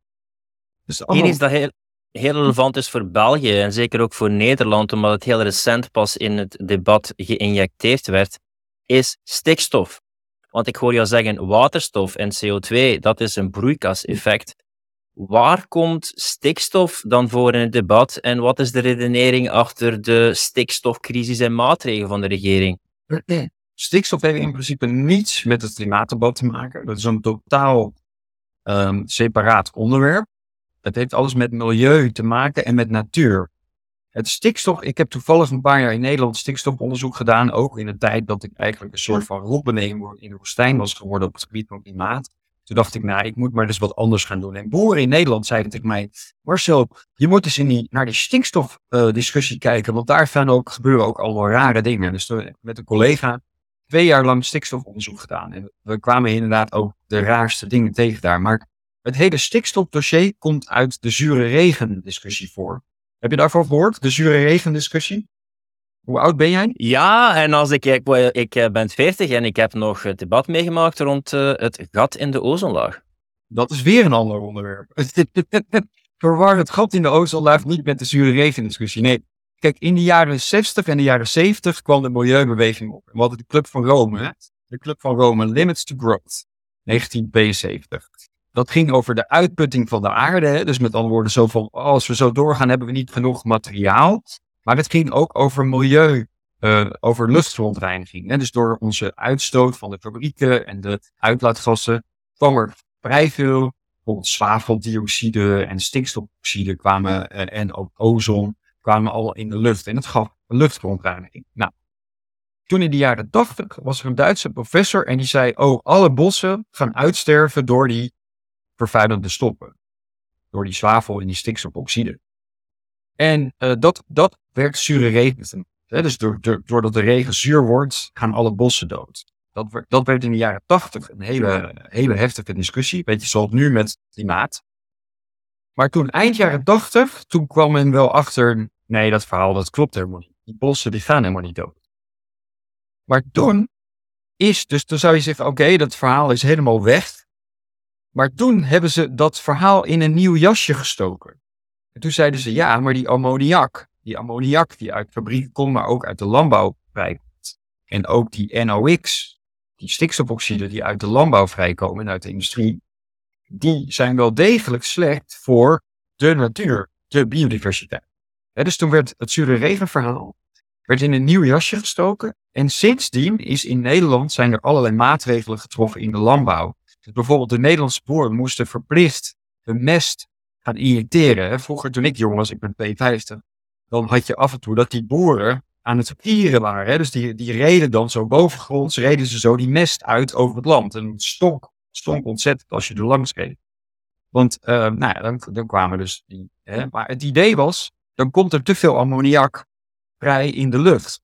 Dus allemaal... Hier is dat heel, heel relevant is voor België en zeker ook voor Nederland, omdat het heel recent pas in het debat geïnjecteerd werd, is stikstof. Want ik hoor jou zeggen, waterstof en CO2, dat is een broeikaseffect. Waar komt stikstof dan voor in het debat en wat is de redenering achter de stikstofcrisis en maatregelen van de regering? Stikstof heeft in principe niets met het klimaatdebat te maken. Dat is een totaal um, separaat onderwerp. Het heeft alles met milieu te maken en met natuur. Het stikstof, ik heb toevallig een paar jaar in Nederland stikstofonderzoek gedaan, ook in de tijd dat ik eigenlijk een soort van robbenemer in de woestijn was geworden op het gebied van klimaat. Toen dacht ik, nou, ik moet maar dus wat anders gaan doen. En boeren in Nederland zeiden tegen mij, Marcel, je moet eens in die, naar die stikstofdiscussie uh, kijken, want daar gaan ook, gebeuren ook allemaal rare dingen. Dus toen, met een collega twee jaar lang stikstofonderzoek gedaan. En we kwamen inderdaad ook de raarste dingen tegen daar. Maar het hele stikstofdossier komt uit de zure regen discussie voor. Heb je daarvoor gehoord? De zure regen discussie? Hoe oud ben jij? Ja, en als ik, ik, ik eh, ben 40 en ik heb nog het debat meegemaakt rond uh, het gat in de ozonlaag. Dat is weer een ander onderwerp. <laughs> Verwar het gat in de ozonlaag niet met de zure regen discussie. Nee, kijk, in de jaren 60 en de jaren 70 kwam de milieubeweging op. We hadden de Club van Rome, hè? de Club van Rome Limits to Growth, 1972 dat ging over de uitputting van de aarde. Hè? Dus met andere woorden, zo van als we zo doorgaan, hebben we niet genoeg materiaal. Maar het ging ook over milieu, uh, over luchtverontreiniging. Hè? Dus door onze uitstoot van de fabrieken en de uitlaatgassen kwam er vrij veel, bijvoorbeeld zwaveldioxide en stikstofoxide kwamen, uh, en ook ozon kwamen al in de lucht. En het gaf luchtverontreiniging. Nou, toen in de jaren 80 was er een Duitse professor en die zei: Oh, alle bossen gaan uitsterven door die vervuilende stoppen. Door die zwavel en die stikstofoxide. En uh, dat, dat werkt zure regen. Dus door, door, doordat de regen zuur wordt, gaan alle bossen dood. Dat, dat werd in de jaren tachtig een hele, hele heftige discussie. Weet je, zoals nu met klimaat. Maar toen, eind jaren tachtig, toen kwam men wel achter, nee, dat verhaal, dat klopt helemaal niet. Die bossen, die gaan helemaal niet dood. Maar toen is, dus toen zou je zeggen, oké, dat verhaal is helemaal weg. Maar toen hebben ze dat verhaal in een nieuw jasje gestoken. En toen zeiden ze, ja, maar die ammoniak, die ammoniak die uit fabrieken komt, maar ook uit de landbouw vrijkomt. En ook die NOx, die stikstofoxide die uit de landbouw vrijkomen en uit de industrie, die zijn wel degelijk slecht voor de natuur, de biodiversiteit. dus toen werd het zure regenverhaal werd in een nieuw jasje gestoken. En sindsdien is in Nederland zijn er allerlei maatregelen getroffen in de landbouw. Dus bijvoorbeeld de Nederlandse boeren moesten verplicht de mest gaan injecteren. Vroeger toen ik jong was, ik ben 52, dan had je af en toe dat die boeren aan het vieren waren. Dus die, die reden dan zo bovengronds, reden ze zo die mest uit over het land. En het stonk ontzettend als je er langs reed. Want uh, nou ja, dan, dan kwamen dus die. Hè? Maar het idee was, dan komt er te veel ammoniak vrij in de lucht.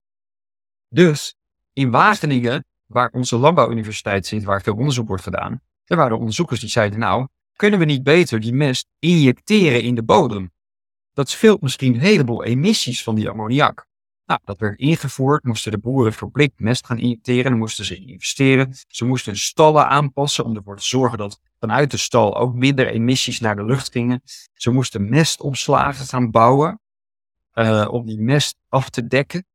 Dus in Wageningen, waar onze landbouwuniversiteit zit, waar veel onderzoek wordt gedaan, er waren onderzoekers die zeiden, nou, kunnen we niet beter die mest injecteren in de bodem? Dat scheelt misschien een heleboel emissies van die ammoniak. Nou, dat werd ingevoerd, moesten de boeren verplicht mest gaan injecteren, moesten ze investeren. Ze moesten hun stallen aanpassen om ervoor te zorgen dat vanuit de stal ook minder emissies naar de lucht gingen. Ze moesten mestopslagen gaan bouwen uh, om die mest af te dekken.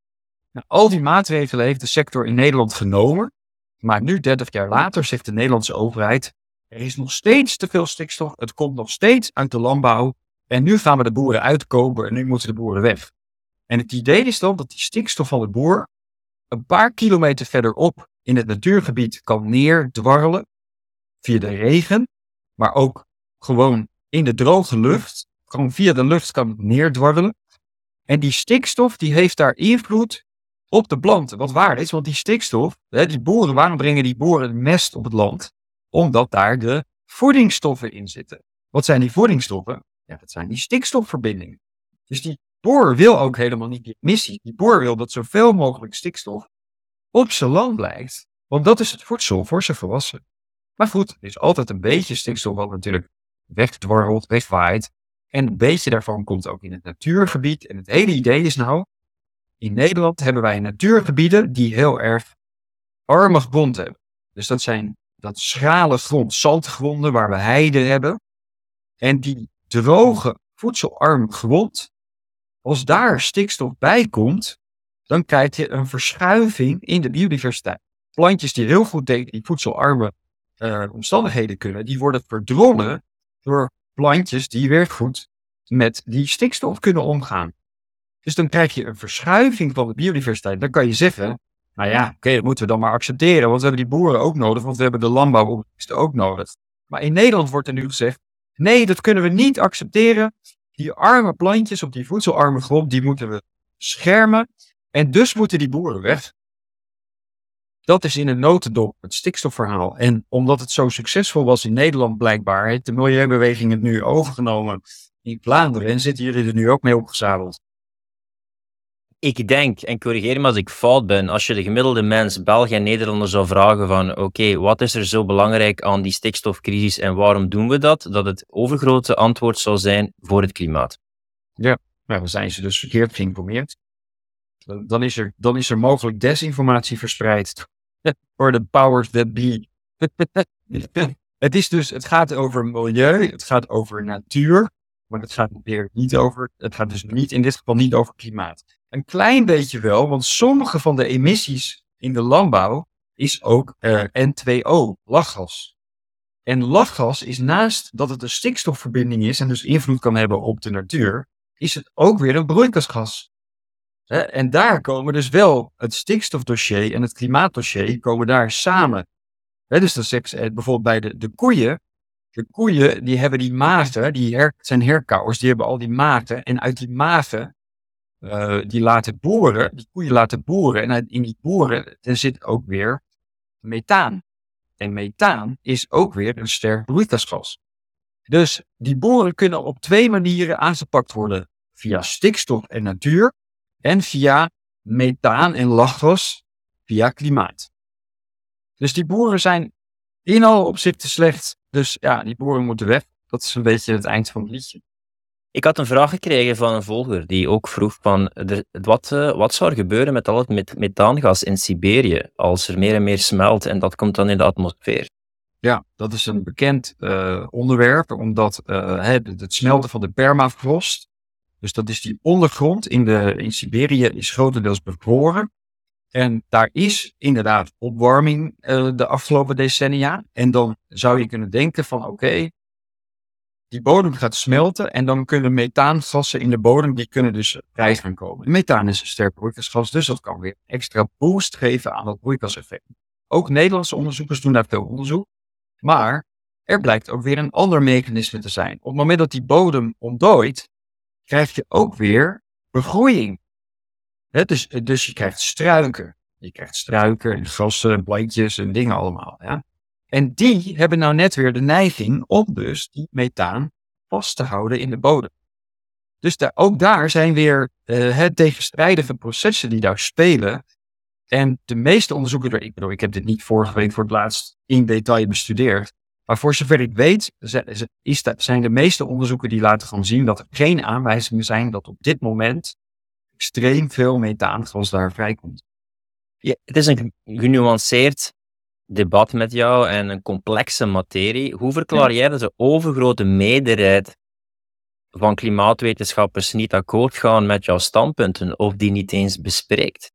Nou, al die maatregelen heeft de sector in Nederland genomen. Maar nu, 30 jaar later, zegt de Nederlandse overheid: er is nog steeds te veel stikstof. Het komt nog steeds uit de landbouw. En nu gaan we de boeren uitkopen en nu moeten de boeren weg. En het idee is dan dat die stikstof van de boer een paar kilometer verderop in het natuurgebied kan neerdwarrelen via de regen. maar ook gewoon in de droge lucht. Gewoon via de lucht kan neerdwarrelen. En die stikstof die heeft daar invloed op de planten. Wat waar is, want die stikstof, die boeren, waarom brengen die boeren mest op het land? Omdat daar de voedingsstoffen in zitten. Wat zijn die voedingsstoffen? Ja, dat zijn die stikstofverbindingen. Dus die boer wil ook helemaal niet die missie. Die boer wil dat zoveel mogelijk stikstof op zijn land blijft. Want dat is het voedsel voor zijn gewassen. Maar goed, er is altijd een beetje stikstof wat natuurlijk wegdwarrelt, wegwaait. En een beetje daarvan komt ook in het natuurgebied. En het hele idee is nou, in Nederland hebben wij natuurgebieden die heel erg arme grond hebben. Dus dat zijn dat schrale grond, zandgronden waar we heide hebben. En die droge, voedselarme grond, als daar stikstof bij komt, dan krijg je een verschuiving in de biodiversiteit. Plantjes die heel goed tegen die voedselarme uh, omstandigheden kunnen, die worden verdrongen door plantjes die weer goed met die stikstof kunnen omgaan. Dus dan krijg je een verschuiving van de biodiversiteit. Dan kan je zeggen, nou ja, oké, dat moeten we dan maar accepteren, want we hebben die boeren ook nodig, want we hebben de landbouwopbrengsten ook nodig. Maar in Nederland wordt er nu gezegd, nee, dat kunnen we niet accepteren. Die arme plantjes op die voedselarme grond, die moeten we schermen. En dus moeten die boeren weg. Dat is in een notendop het stikstofverhaal. En omdat het zo succesvol was in Nederland blijkbaar, heeft de milieubeweging het nu overgenomen in Vlaanderen en zitten jullie er nu ook mee opgezadeld. Ik denk, en corrigeer me als ik fout ben, als je de gemiddelde mens, Belg en Nederlander zou vragen van oké, wat is er zo belangrijk aan die stikstofcrisis en waarom doen we dat? Dat het overgrote antwoord zou zijn voor het klimaat. Ja, maar dan zijn ze dus verkeerd geïnformeerd. Dan is er, dan is er mogelijk desinformatie verspreid <laughs> voor de powers that be. <laughs> het is dus, het gaat over milieu, het gaat over natuur, maar het gaat weer niet over, het gaat dus niet in dit geval niet over klimaat. Een klein beetje wel, want sommige van de emissies in de landbouw is ook uh, N2O, lachgas. En lachgas is naast dat het een stikstofverbinding is en dus invloed kan hebben op de natuur, is het ook weer een broeikasgas. En daar komen dus wel het stikstofdossier en het klimaatdossier komen daar samen. Dus dan zegt ze bijvoorbeeld bij de, de koeien. De koeien die hebben die maten, die zijn herkauwers, die hebben al die maten. En uit die maten, uh, die laten boeren, die koeien laten boeren. En in die boeren er zit ook weer methaan. En methaan is ook weer een sterk broeikasgas. Dus die boren kunnen op twee manieren aangepakt worden. Via stikstof en natuur en via methaan en lachgas via klimaat. Dus die boeren zijn in alle opzichten slecht. Dus ja, die boeren moeten weg. Dat is een beetje het eind van het liedje. Ik had een vraag gekregen van een volger die ook vroeg van wat, uh, wat zou er gebeuren met al het met methaangas in Siberië als er meer en meer smelt en dat komt dan in de atmosfeer? Ja, dat is een bekend uh, onderwerp, omdat uh, het, smelten van de permafrost dus dat is die ondergrond in, de, in Siberië is grotendeels bevroren. En daar is inderdaad opwarming de afgelopen decennia. En dan zou je kunnen denken van oké, die bodem gaat smelten en dan kunnen methaangassen in de bodem, die kunnen dus vrij gaan komen. Methaan is een sterk broeikasgas, dus dat kan weer extra boost geven aan dat broeikaseffect. Ook Nederlandse onderzoekers doen daar veel onderzoek. Maar er blijkt ook weer een ander mechanisme te zijn. Op het moment dat die bodem ontdooit, krijg je ook weer begroeiing. dus, dus je krijgt struiken. Je krijgt struiken en grassen en plantjes en dingen allemaal. Ja? En die hebben nou net weer de neiging om dus die methaan vast te houden in de bodem. Dus daar, ook daar zijn weer uh, het tegenstrijdige processen die daar spelen. En de meeste onderzoeken, ik bedoel, ik heb dit niet vorige week voor het laatst in detail bestudeerd. Maar voor zover ik weet, zijn de meeste onderzoeken die laten gaan zien dat er geen aanwijzingen zijn dat op dit moment extreem veel methaangas daar vrijkomt. Het is een genuanceerd debat met jou en een complexe materie. Hoe verklaar jij dat de overgrote meerderheid van klimaatwetenschappers niet akkoord gaan met jouw standpunten of die niet eens bespreekt?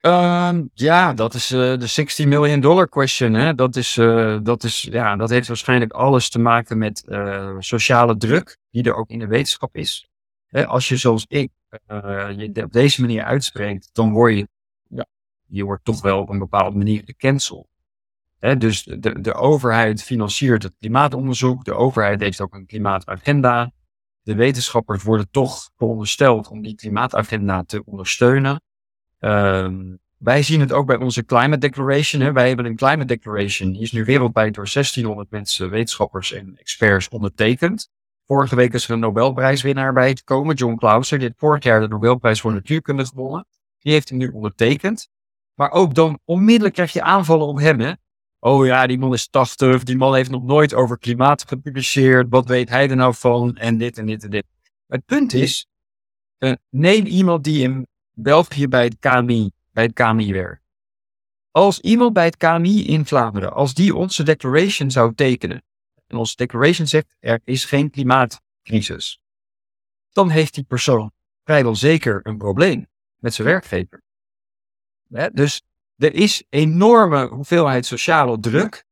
Uh, ja, dat is uh, de 60 million dollar question. Hè? Dat, is, uh, dat, is, ja, dat heeft waarschijnlijk alles te maken met uh, sociale druk, die er ook in de wetenschap is. Hè, als je zoals ik je op deze manier uitspreekt, dan word je, ja, je wordt toch wel op een bepaalde manier gecanceld. Dus de, de overheid financiert het klimaatonderzoek. De overheid heeft ook een klimaatagenda. De wetenschappers worden toch verondersteld om die klimaatagenda te ondersteunen. Ehm, wij zien het ook bij onze Climate Declaration. Wij hebben een Climate Declaration. Die is nu wereldwijd door 1600 mensen, wetenschappers en experts ondertekend. Vorige week is er een Nobelprijswinnaar bij gekomen, John Clauser. Die vorig jaar de Nobelprijs voor natuurkunde gewonnen. Die heeft hem nu ondertekend. Maar ook dan onmiddellijk krijg je aanvallen op hem. Hè? Oh ja, die man is 80. Die man heeft nog nooit over klimaat gepubliceerd. Wat weet hij er nou van? En dit en dit en dit. Het punt is, uh, neem iemand die in België bij het KMI, bij het KMI werkt. Als iemand bij het KMI in Vlaanderen, als die onze declaration zou tekenen, en onze declaration zegt er is geen klimaatcrisis, dan heeft die persoon vrijwel zeker een probleem met zijn werkgever. dus er is enorme hoeveelheid sociale druk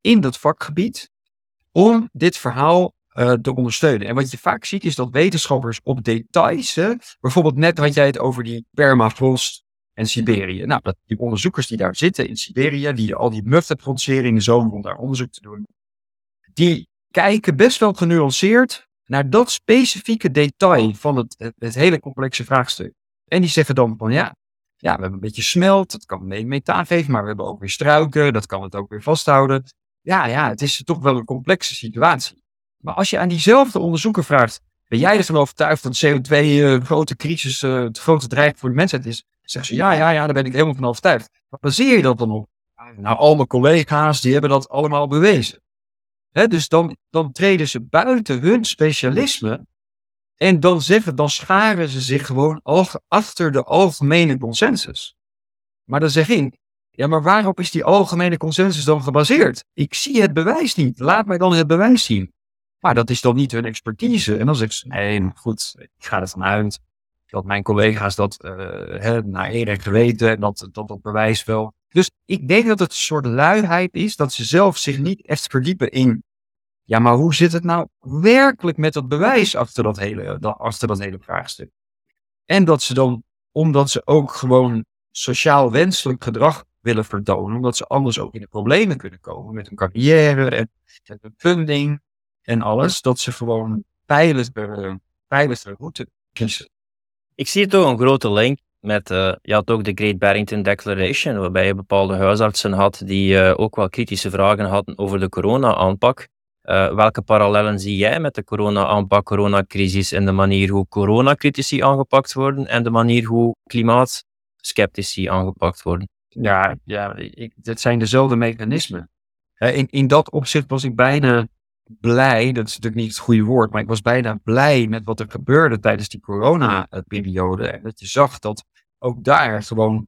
in dat vakgebied om dit verhaal uh, te ondersteunen. En wat je vaak ziet is dat wetenschappers op details, hè, bijvoorbeeld net had jij het over die permafrost en Siberië. Nou, dat, die onderzoekers die daar zitten in Siberië, die al die muften produceren in de zomer om daar onderzoek te doen, die kijken best wel genuanceerd naar dat specifieke detail van het, het, hele complexe vraagstuk. En die zeggen dan van ja, ja, we hebben een beetje smelt, dat kan mee methaan geven, maar we hebben ook weer struiken, dat kan het ook weer vasthouden. Ja, ja, het is toch wel een complexe situatie. Maar als je aan diezelfde onderzoeker vraagt, ben jij ervan overtuigd dat CO2 uh, eh, grote crisis, uh, het grote dreiging voor de mensheid is? Zeggen ze, ja, ja, ja, daar ben ik helemaal van overtuigd. Wat baseer je dat dan op? Nou, al mijn collega's, die hebben dat allemaal bewezen. He, dus dan, dan treden ze buiten hun specialisme en dan zeggen, dan scharen ze zich gewoon achter de algemene consensus. Maar dan zeg ik, ja, maar waarop is die algemene consensus dan gebaseerd? Ik zie het bewijs niet. Laat mij dan het bewijs zien. Maar dat is dan niet hun expertise. En dan zeggen ze, nee, goed, ik ga ervan uit dat mijn collega's dat uh, naar eer geweten en dat, dat dat bewijs wel. Dus ik denk dat het een soort luiheid is dat ze zelf zich niet echt verdiepen in. Ja, maar hoe zit het nou werkelijk met dat bewijs achter dat hele, achter dat hele vraagstuk? En dat ze dan, omdat ze ook gewoon sociaal wenselijk gedrag willen vertonen, omdat ze anders ook in de problemen kunnen komen met hun carrière en met hun funding en alles, dat ze gewoon veiliger, veiliger route kiezen. Ik zie toch een grote link met, uh, je had ook de Great Barrington Declaration, waarbij je bepaalde huisartsen had die uh, ook wel kritische vragen hadden over de corona-aanpak. Uh, welke parallellen zie jij met de corona-aanpak, coronacrisis en de manier hoe coronacritici aangepakt worden en de manier hoe klimaatskeptici aangepakt worden? Ja, ja ik, het zijn dezelfde mechanismen. In, in dat opzicht was ik bijna blij, dat is natuurlijk niet het goede woord, maar ik was bijna blij met wat er gebeurde tijdens die corona-periode. Dat je zag dat ook daar gewoon,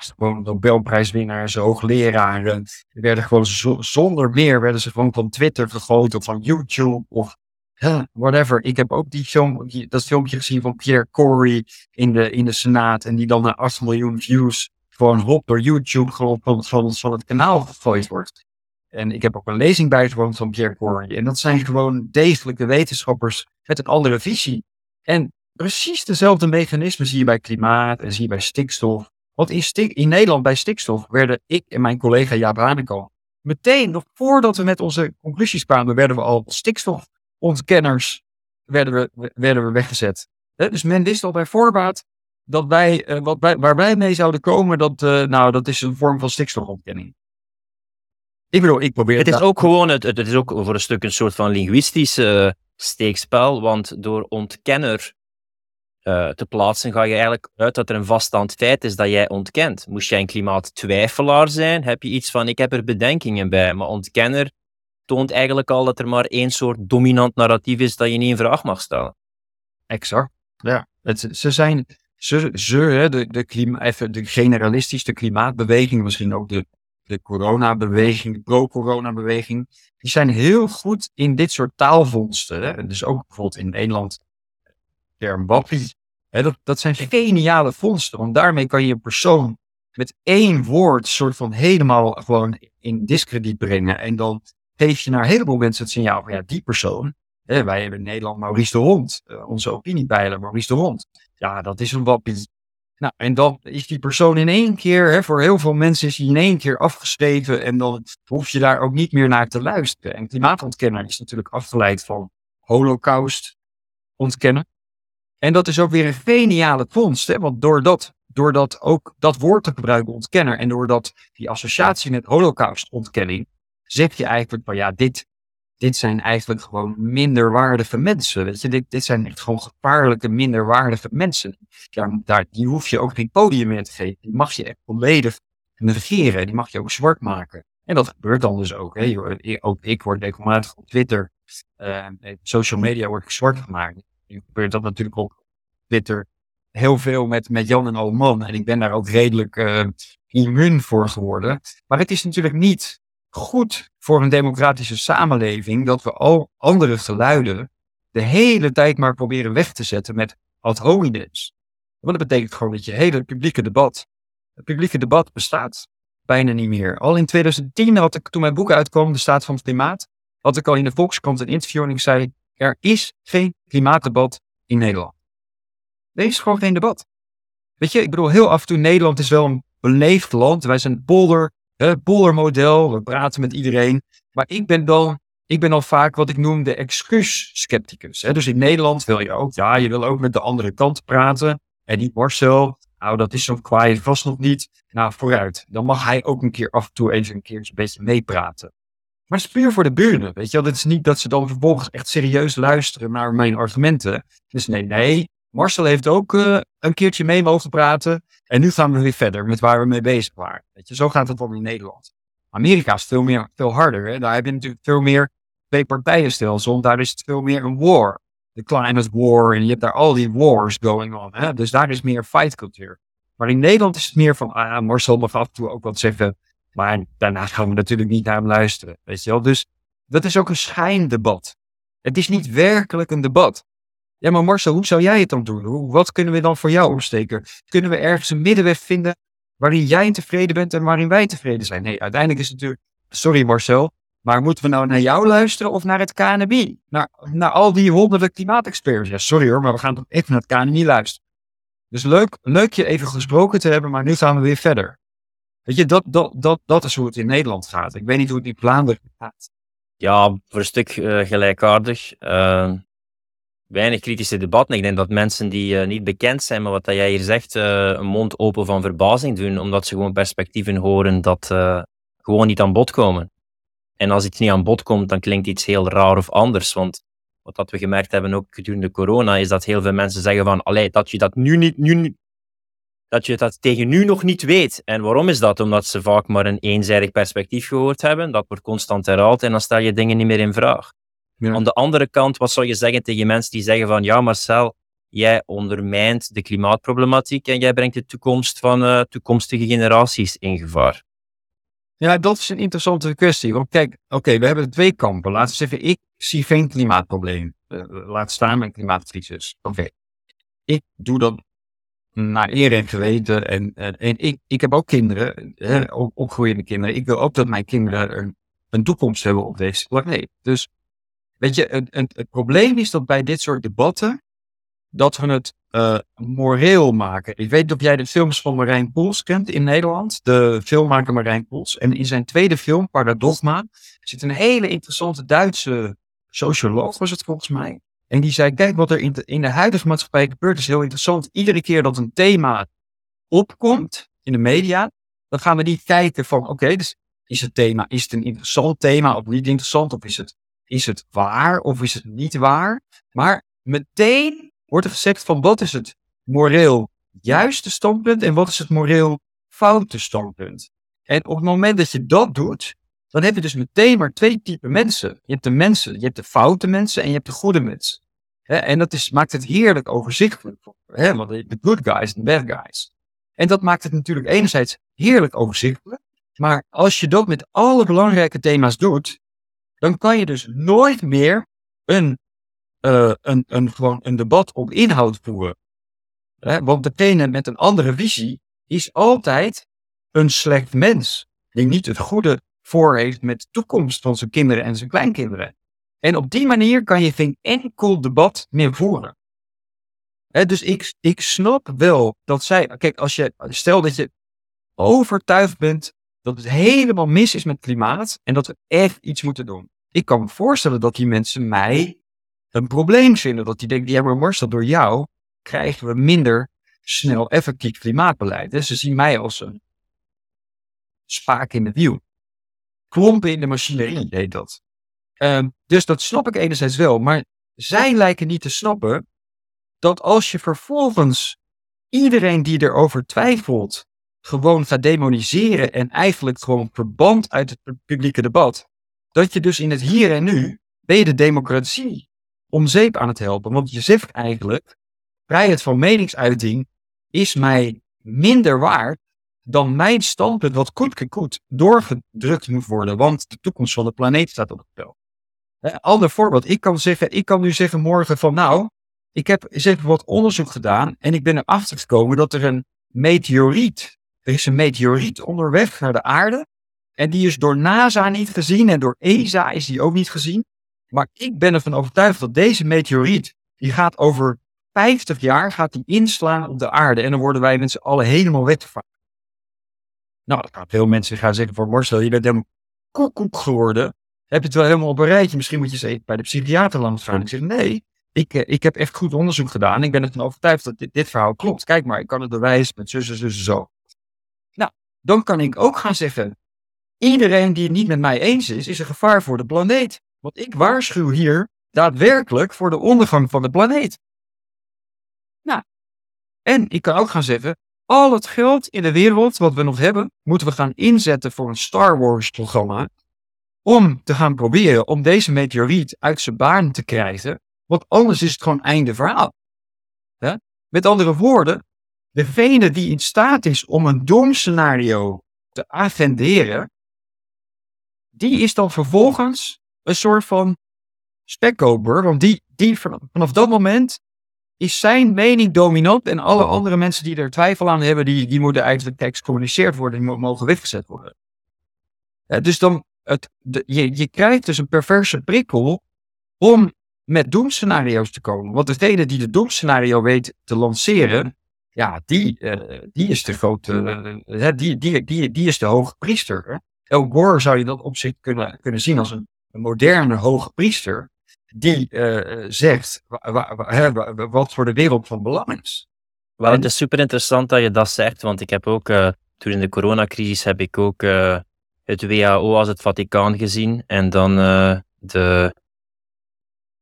gewoon Nobelprijswinnaars, hoogleraren, werden gewoon zonder meer, werden ze gewoon van Twitter gegooid of van YouTube of whatever. Ik heb ook die film, dat filmpje gezien van Pierre Corey in de, in de Senaat en die dan naar 8 miljoen views gewoon hop door YouTube gewoon van, van, het kanaal gegooid wordt. En ik heb ook een lezing bijgewoond van Pierre Corey. En dat zijn gewoon degelijke wetenschappers met een andere visie. En precies dezelfde mechanismen zie je bij klimaat en zie je bij stikstof. Want in, stik, in Nederland bij stikstof werden ik en mijn collega Jaap Haneko meteen, nog voordat we met onze conclusies kwamen, werden we al stikstofontkenners werden we, werden we weggezet. Dus men wist al bij voorbaat dat wij, uh, wat wij, waar wij mee zouden komen, dat, uh, nou, dat is een vorm van stikstofontkenning. Ik bedoel, ik probeer het. Het is ook gewoon, het, het is ook voor een stuk een soort van linguïstisch uh, steekspel, want door ontkenner uh, te plaatsen ga je eigenlijk uit dat er een vaststaand feit is dat jij ontkent. Moest jij een klimaattwijfelaar zijn, heb je iets van ik heb er bedenkingen bij, maar ontkenner toont eigenlijk al dat er maar één soort dominant narratief is dat je niet in vraag mag stellen. Exact. Ja, het, ze zijn, ze, ze de, de, klima, even de generalistische klimaatbeweging, misschien ook de de coronabeweging, de pro-coronabeweging, die zijn heel goed in dit soort taalvondsten. Hè? Dus ook bijvoorbeeld in Nederland, term wappie. Dat, dat zijn geniale vondsten, want daarmee kan je een persoon met één woord soort van helemaal gewoon in discrediet brengen. En dan geef je naar een heleboel mensen het signaal van ja, die persoon. Hè, wij hebben in Nederland Maurice de Hond, uh, onze opiniepeiler Maurice de Hond. Ja, dat is een wappie. Nou, en dan is die persoon in één keer, hè, voor heel veel mensen is hij in één keer afgeschreven en dan hoef je daar ook niet meer naar te luisteren. En klimaatontkenner is natuurlijk afgeleid van holocaust ontkennen. En dat is ook weer een geniale vondst, want doordat, doordat ook dat woord te gebruiken, ontkenner, en doordat die associatie met holocaust ontkenning, zeg je eigenlijk van ja, dit, dit zijn eigenlijk gewoon minderwaardige mensen. Weet je, dit, dit zijn echt gewoon gevaarlijke, minderwaardige mensen. Ja, daar, die hoef je ook geen podium meer te geven. Die mag je echt volledig negeren. Die mag je ook zwart maken. En dat gebeurt dan dus ook. Hè. Ook ik word regelmatig op Twitter, uh, social media, word ik zwart gemaakt. Nu gebeurt dat natuurlijk op Twitter heel veel met, met Jan en Alman. En ik ben daar ook redelijk uh, immuun voor geworden. Maar het is natuurlijk niet goed voor een democratische samenleving dat we al andere geluiden de hele tijd maar proberen weg te zetten met ad hominems. Want dat betekent gewoon dat je hele publieke debat, het publieke debat bestaat bijna niet meer. Al in 2010 had ik, toen mijn boek uitkwam, De Staat van het Klimaat, had ik al in de Volkskrant een interview en ik zei, er is geen klimaatdebat in Nederland. Er is gewoon geen debat. Weet je, ik bedoel, heel af en toe, Nederland is wel een beleefd land. Wij zijn polder, poldermodel, we praten met iedereen. Maar ik ben dan, ik ben al vaak wat ik noem de excuus-scepticus. Dus in Nederland wil je ook, ja, je wil ook met de andere kant praten. En die Marcel, nou, dat is zo kwaai vast nog niet. Nou, vooruit. Dan mag hij ook een keer af en toe even een keer een beetje meepraten. Maar het is puur voor de buren, weet je wel. Het is niet dat ze dan vervolgens echt serieus luisteren naar mijn argumenten. Dus nee, nee. Marcel heeft ook uh, een keertje mee mogen praten. En nu gaan we weer verder met waar we mee bezig waren. Weet je, zo gaat het dan in Nederland. Amerika is veel, meer, veel harder. Hè? Daar heb je natuurlijk veel meer twee partijenstelsel. Daar is het veel meer een war. De climate war. En je hebt daar al die wars going on. Hè? Dus daar is meer fight culture. Maar in Nederland is het meer van, ah, Marcel mag af en toe ook wat zeggen. Maar daarna gaan we natuurlijk niet naar hem luisteren. Weet je wel? Dus dat is ook een schijndebat. Het is niet werkelijk een debat. Ja, maar Marcel, hoe zou jij het dan doen? Wat kunnen we dan voor jou opsteken? Kunnen we ergens een middenweg vinden waarin jij tevreden bent en waarin wij tevreden zijn? Nee, uiteindelijk is het natuurlijk, sorry Marcel, maar moeten we nou naar jou luisteren of naar het KNMI? Naar, naar al die honderden klimaatexperts? Ja, sorry hoor, maar we gaan toch even naar het KNMI luisteren. Dus leuk, leuk je even gesproken te hebben, maar nu gaan we weer verder. Weet je, dat, dat, dat, dat is hoe het in Nederland gaat. Ik weet niet hoe het in Vlaanderen gaat. Ja, voor een stuk uh, gelijkaardig. Uh, weinig kritische debatten. Ik denk dat mensen die uh, niet bekend zijn met wat dat jij hier zegt, een mond open van verbazing doen, omdat ze gewoon perspectieven horen dat gewoon niet aan bod komen. En als iets niet aan bod komt, dan klinkt iets heel raar of anders. Want wat we gemerkt hebben ook gedurende corona, is dat heel veel mensen zeggen van, allee, dat je dat nu niet, nu, dat je dat tegen nu nog niet weet. En waarom is dat? Omdat ze vaak maar een eenzijdig perspectief gehoord hebben. Dat wordt constant herhaald en dan stel je dingen niet meer in vraag. Aan de andere kant, wat zou je zeggen tegen mensen die zeggen van ja Marcel, jij ondermijnt de klimaatproblematiek en jij brengt de toekomst van uh, toekomstige generaties in gevaar? Ja, dat is een interessante kwestie. Want kijk, oké, we hebben twee kampen. Laten we zeggen, ik zie geen klimaatprobleem. Uh, laat staan mijn klimaatcrisis. Oké. Ik doe dat naar eer en geweten. En, en, ik, ik heb ook kinderen, hè, opgroeiende kinderen. Ik wil ook dat mijn kinderen een, een toekomst hebben op deze planeet. Dus weet je, het, het, probleem is dat bij dit soort debatten, dat we het uh, moreel maken. Ik weet dat jij de films van Marijn Poels kent in Nederland. De filmmaker Marijn Poels. En in zijn tweede film, Paradogma, zit een hele interessante Duitse socioloog, was het volgens mij. En die zei, kijk wat er in de, in de huidige maatschappij gebeurt is heel interessant. Iedere keer dat een thema opkomt in de media, dan gaan we niet kijken van, oké, dus is het thema, is het een interessant thema of niet interessant? Of is het, is het waar of is het niet waar? Maar meteen wordt er gezegd van, wat is het moreel juiste standpunt en wat is het moreel foute standpunt? En op het moment dat je dat doet, dan heb je dus meteen maar twee typen mensen. Je hebt de mensen, je hebt de foute mensen en je hebt de goede mensen. en dat is, maakt het heerlijk overzichtelijk. He, want de good guys en bad guys. En dat maakt het natuurlijk enerzijds heerlijk overzichtelijk. Maar als je dat met alle belangrijke thema's doet, dan kan je dus nooit meer een, uh, een, een, gewoon een debat op inhoud voeren. want degene met een andere visie is altijd een slecht mens. Die niet het goede voor heeft met de toekomst van zijn kinderen en zijn kleinkinderen. En op die manier kan je geen enkel debat meer voeren. Dus ik, ik snap wel dat zij. Kijk, als je. Stel dat je overtuigd bent dat het helemaal mis is met klimaat. En dat we echt iets moeten doen. Ik kan me voorstellen dat die mensen mij een probleem vinden. Dat die denken, ja maar Marcel, door jou krijgen we minder snel effectief klimaatbeleid. Dus ze zien mij als een spaak in het wiel. Klompen in de machinerie heet dat. Ehm, dus dat snap ik enerzijds wel. Maar zij lijken niet te snappen dat als je vervolgens iedereen die erover twijfelt gewoon gaat demoniseren en eigenlijk gewoon verband uit het publieke debat, dat je dus in het hier en nu ben je de democratie om zeep aan het helpen. Want je zegt eigenlijk, vrijheid van meningsuiting is mij minder waard dan mijn standpunt wat goed doorgedrukt moet worden, want de toekomst van de planeet staat op het spel. Ander voorbeeld, ik kan, zeggen, ik kan nu zeggen morgen van nou, ik heb eens even wat onderzoek gedaan en ik ben erachter gekomen dat er een meteoriet, er is een meteoriet onderweg naar de aarde en die is door NASA niet gezien en door ESA is die ook niet gezien. Maar ik ben ervan overtuigd dat deze meteoriet, die gaat over 50 jaar, gaat die inslaan op de aarde en dan worden wij met z'n allen helemaal weggevaagd. Nou, dan gaan veel mensen gaan zeggen voor Marcel, je bent helemaal koekoek geworden. Heb je het wel helemaal op een rijtje? Misschien moet je eens even bij de psychiater langs gaan. Ik zeg, nee, ik, eh, ik heb echt goed onderzoek gedaan. Ik ben ervan overtuigd dat dit, dit verhaal klopt. Kijk maar, ik kan het bewijzen met zus en zus zo. Nou, dan kan ik ook gaan zeggen, iedereen die het niet met mij eens is, is een gevaar voor de planeet. Want ik waarschuw hier daadwerkelijk voor de ondergang van de planeet. Nou, en ik kan ook gaan zeggen, al het geld in de wereld wat we nog hebben, moeten we gaan inzetten voor een Star Wars programma. Om te gaan proberen om deze meteoriet uit zijn baan te krijgen. Want anders is het gewoon einde verhaal. Met andere woorden, degene die in staat is om een doemscenario te agenderen, die is dan vervolgens een soort van spekkoper. Want die, die vanaf dat moment is zijn mening dominant en alle andere mensen die er twijfel aan hebben, die, die moeten eigenlijk geëxcommuniceerd worden, die mogen weggezet worden. dus dan, het, je, je krijgt dus een perverse prikkel om met doemscenario's te komen. Want degene die de doemscenario weet te lanceren, ja, die, uh, die is de grote, uh, die, die, die, die is de hoge priester. El Gore zou je dat op zich kunnen, kunnen zien als een, een moderne hoge priester die uh, zegt wat voor de wereld van belang is. Wel, het is super interessant dat je dat zegt, want ik heb ook, uh, toen in de coronacrisis, heb ik ook uh, het WHO als het Vaticaan gezien. En dan de,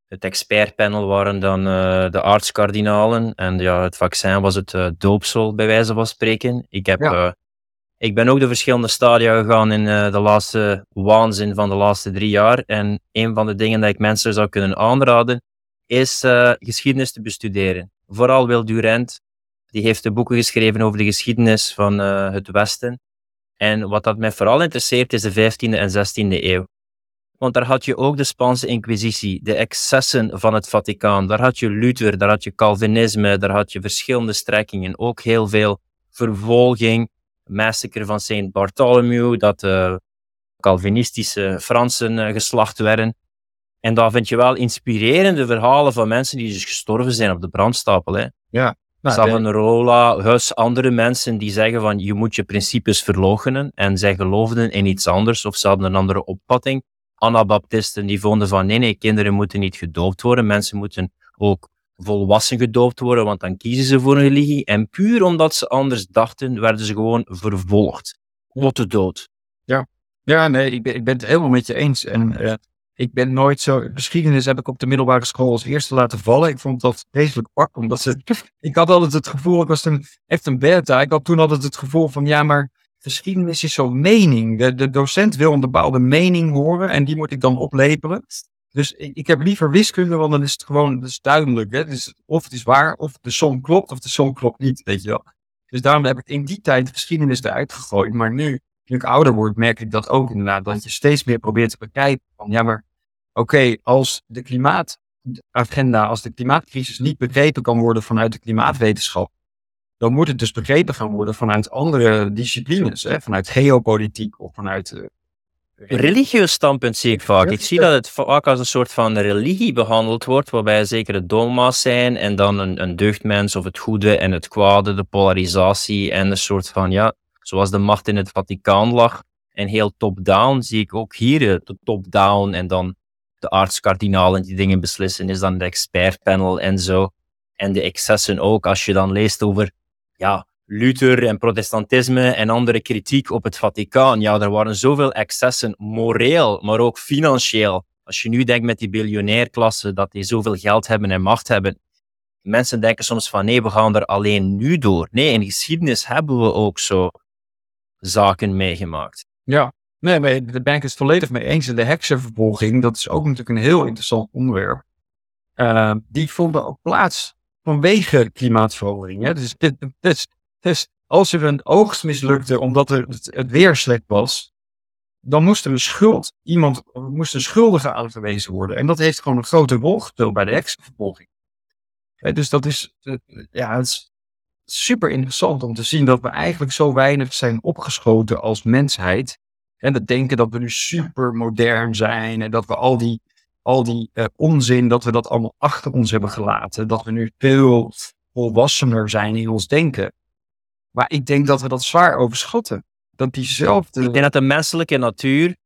het expertpanel waren dan de aartskardinalen. En ja, het vaccin was het doopsel, bij wijze van spreken. Ik heb ja. Ik ben ook de verschillende stadia gegaan in uh, de laatste waanzin van de laatste drie jaar. En een van de dingen dat ik mensen zou kunnen aanraden, is uh, geschiedenis te bestuderen. Vooral Wil Durant, die heeft de boeken geschreven over de geschiedenis van uh, het Westen. En wat dat mij vooral interesseert, is de 15e en 16e eeuw. Want daar had je ook de Spaanse Inquisitie, de excessen van het Vaticaan. Daar had je Luther, daar had je Calvinisme, daar had je verschillende strekkingen. Ook heel veel vervolging massacre van Saint Bartholomew, dat de Calvinistische Fransen eh, geslacht werden. En daar vind je wel inspirerende verhalen van mensen die dus gestorven zijn op de brandstapel. Hè. Ja. Nou, Savonarola, Hus, andere mensen die zeggen van je moet je principes verloochenen en zij geloofden in iets anders of ze hadden een andere opvatting. Anabaptisten die vonden van nee, nee, kinderen moeten niet gedoofd worden, mensen moeten ook volwassen gedoopt worden, want dan kiezen ze voor een religie. En puur omdat ze anders dachten, werden ze gewoon vervolgd. Tot de dood. Ja, ja nee, ik ben, ik ben het helemaal met je eens. En uh, ik ben nooit zo. Geschiedenis heb ik op de middelbare school als eerste laten vallen. Ik vond dat vreselijk pak, omdat ze. <laughs> Ik had altijd het gevoel, ik was toen echt een beta. Ik had toen altijd het gevoel van ja, maar geschiedenis is zo'n mening. De, de docent wil een bepaalde mening horen en die moet ik dan oplepelen. Dus ik, heb liever wiskunde, want dan is het gewoon dat duidelijk. Hè? Dus of het is waar, of de som klopt, of de som klopt niet, weet je wel. Dus daarom heb ik in die tijd de geschiedenis eruit gegooid. Maar nu, nu ik ouder word, merk ik dat ook inderdaad. Dat je steeds meer probeert te bekijken van, ja maar, oké, als de klimaatagenda, als de klimaatcrisis niet begrepen kan worden vanuit de klimaatwetenschap, dan moet het dus begrepen gaan worden vanuit andere disciplines. Hè? Vanuit geopolitiek of vanuit uh, religieus standpunt zie ik vaak. Ik zie dat het vaak als een soort van religie behandeld wordt, waarbij er zekere dogma's zijn en dan een, een deugdmens of het goede en het kwade, de polarisatie en een soort van, ja, zoals de macht in het Vaticaan lag en heel top-down, zie ik ook hier de top-down en dan de aartskardinalen die dingen beslissen, is dan de expertpanel en zo. En de excessen ook, als je dan leest over ja, Luther en protestantisme en andere kritiek op het Vaticaan. Ja, er waren zoveel excessen, moreel, maar ook financieel. Als je nu denkt met die biljonairklasse, dat die zoveel geld hebben en macht hebben. Mensen denken soms van nee, we gaan er alleen nu door. Nee, in geschiedenis hebben we ook zo zaken meegemaakt. Ja, nee, maar de bank is het volledig mee eens. En de heksenvervolging, dat is ook natuurlijk een heel interessant onderwerp. Uh, die vonden ook plaats vanwege klimaatverandering. Hè? Dus, dit, dit, dus als er een oogst mislukte omdat er het, weer slecht was, dan moest er een schuld, iemand moest een schuldige uitgewezen worden. En dat heeft gewoon een grote rol gespeeld bij de heksenvervolging. Dus dat is, ja, het is super interessant om te zien dat we eigenlijk zo weinig zijn opgeschoten als mensheid. En dat denken dat we nu super modern zijn en dat we al die, al die uh, onzin, dat we dat allemaal achter ons hebben gelaten. Dat we nu veel volwassener zijn in ons denken. Maar ik denk dat we dat zwaar overschatten. Dat diezelfde... Ik denk dat de menselijke natuur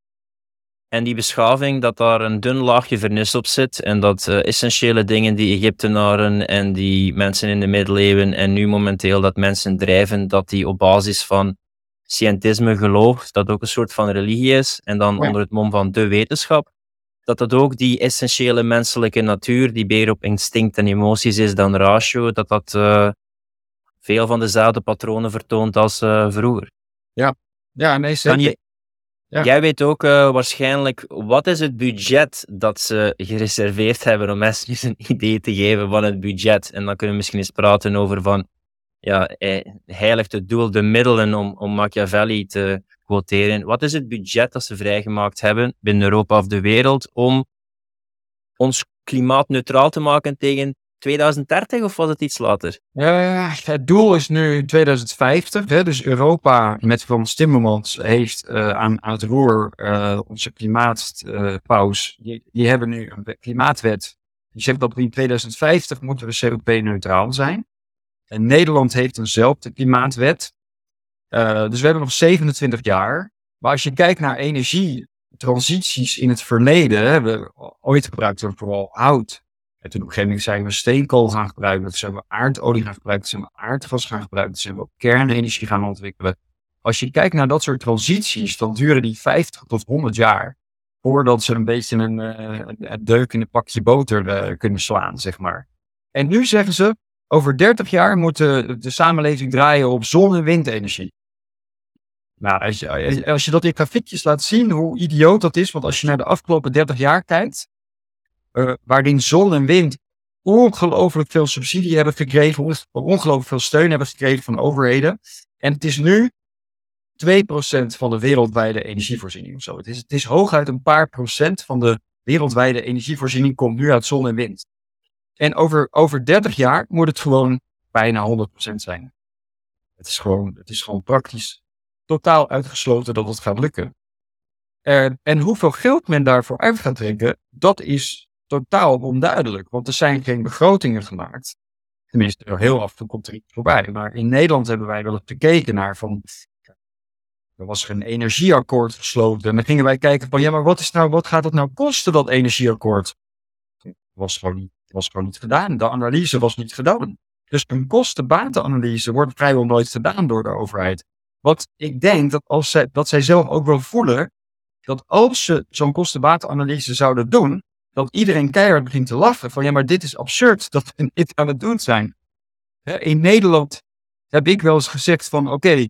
en die beschaving, dat daar een dun laagje vernis op zit. En dat uh, essentiële dingen die Egyptenaren en die mensen in de middeleeuwen en nu momenteel dat mensen drijven, dat die op basis van scientisme geloof, dat ook een soort van religie is. En dan onder het mom van de wetenschap. Dat dat ook die essentiële menselijke natuur, die meer op instinct en emoties is dan ratio, dat dat uh, veel van dezelfde patronen vertoont als uh, vroeger. Ja, ja nee, zeker. Kan je, ja. Jij weet ook uh, waarschijnlijk, wat is het budget dat ze gereserveerd hebben om mensen eens een idee te geven van het budget. En dan kunnen we misschien eens praten over van, ja, eh, heiligt het doel de middelen om, om Machiavelli te quoteren. Wat is het budget dat ze vrijgemaakt hebben binnen Europa of de wereld om ons klimaatneutraal te maken tegen 2030 of was het iets later? Ja, het doel is nu 2050. Hè? Dus Europa met Frans Timmermans heeft uh, aan, aan het roer uh, onze klimaatpaus. Die, hebben nu een klimaatwet. Die zegt dat in 2050 moeten we CO2-neutraal zijn. En Nederland heeft eenzelfde klimaatwet. Dus we hebben nog 27 jaar. Maar als je kijkt naar energietransities in het verleden, hebben we ooit gebruikt we vooral hout en toen op een gegeven moment zijn we steenkool gaan gebruiken, toen zijn we aardolie gaan gebruiken, toen zijn we aardgas gaan gebruiken, toen zijn we ook kernenergie gaan ontwikkelen. Als je kijkt naar dat soort transities, dan duren die 50 tot 100 jaar voordat ze een beetje een, een deuk in een pakje boter uh, kunnen slaan, zeg maar. En nu zeggen ze, over 30 jaar moet de, de samenleving draaien op zon- en windenergie. Nou, als je, als je dat in grafiekjes laat zien, hoe idioot dat is, want als je naar de afgelopen 30 jaar kijkt, uh, waarin zon en wind ongelooflijk veel subsidie hebben gekregen, ongelooflijk veel steun hebben gekregen van overheden. En het is nu 2% van de wereldwijde energievoorziening. Het is, het is hooguit een paar procent van de wereldwijde energievoorziening komt nu uit zon en wind. En over, over 30 jaar moet het gewoon bijna 100% zijn. Het is gewoon, het is gewoon praktisch totaal uitgesloten dat het gaat lukken. En, en hoeveel geld men daarvoor uit gaat trekken, dat is totaal onduidelijk. Want er zijn geen begrotingen gemaakt. Tenminste, heel af en toe komt er iets voorbij. Maar in Nederland hebben wij wel eens gekeken naar van. Er was een energieakkoord gesloten. En dan gingen wij kijken van ja, maar wat, is nou, wat gaat het nou kosten, dat energieakkoord? Het was gewoon niet, was gewoon niet gedaan. De analyse was niet gedaan. Dus een kostenbatenanalyse wordt vrijwel nooit gedaan door de overheid. Wat ik denk dat, als zij, dat zij zelf ook wel voelen, dat als ze zo'n kostenbatenanalyse zouden doen, dat iedereen keihard begint te lachen van ja, maar dit is absurd dat we dit aan het doen zijn. In Nederland heb ik wel eens gezegd van oké, 50%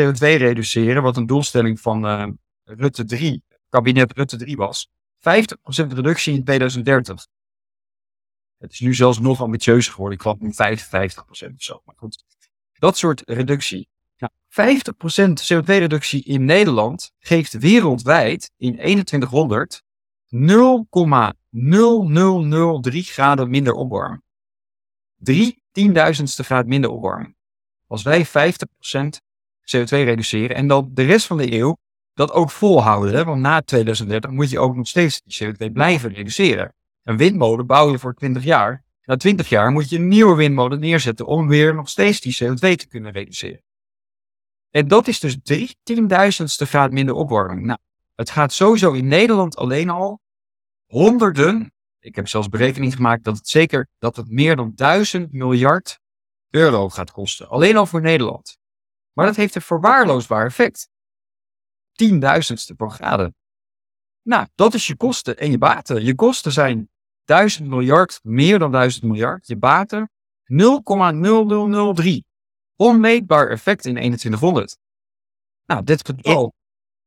CO2 reduceren, wat een doelstelling van uh, Rutte 3, kabinet Rutte 3 was. 50% reductie in 2030. Het is nu zelfs nog ambitieuzer geworden. Ik kwam nu 55% of zo. Maar goed, dat soort reductie. Ja, 50% CO2-reductie in Nederland geeft wereldwijd in 2100 0,0003 graden minder opwarming. 3 tienduizendste graad minder opwarming. Als wij 50% CO2 reduceren. En dan de rest van de eeuw dat ook volhouden. Hè? Want na 2030 moet je ook nog steeds die CO2 blijven reduceren. Een windmolen bouw je voor 20 jaar. Na 20 jaar moet je een nieuwe windmolen neerzetten om weer nog steeds die CO2 te kunnen reduceren. En dat is dus drie tienduizendste graad minder opwarming. Nou, het gaat sowieso in Nederland alleen al honderden, ik heb zelfs berekening gemaakt dat het zeker dat het meer dan duizend miljard euro gaat kosten. Alleen al voor Nederland. Maar dat heeft een verwaarloosbaar effect. Tienduizendste per graden. Nou, dat is je kosten en je baten. Je kosten zijn 1000 miljard, meer dan 1000 miljard. Je baten 0,0003. Onmeetbaar effect in 2100. Nou, dit getal,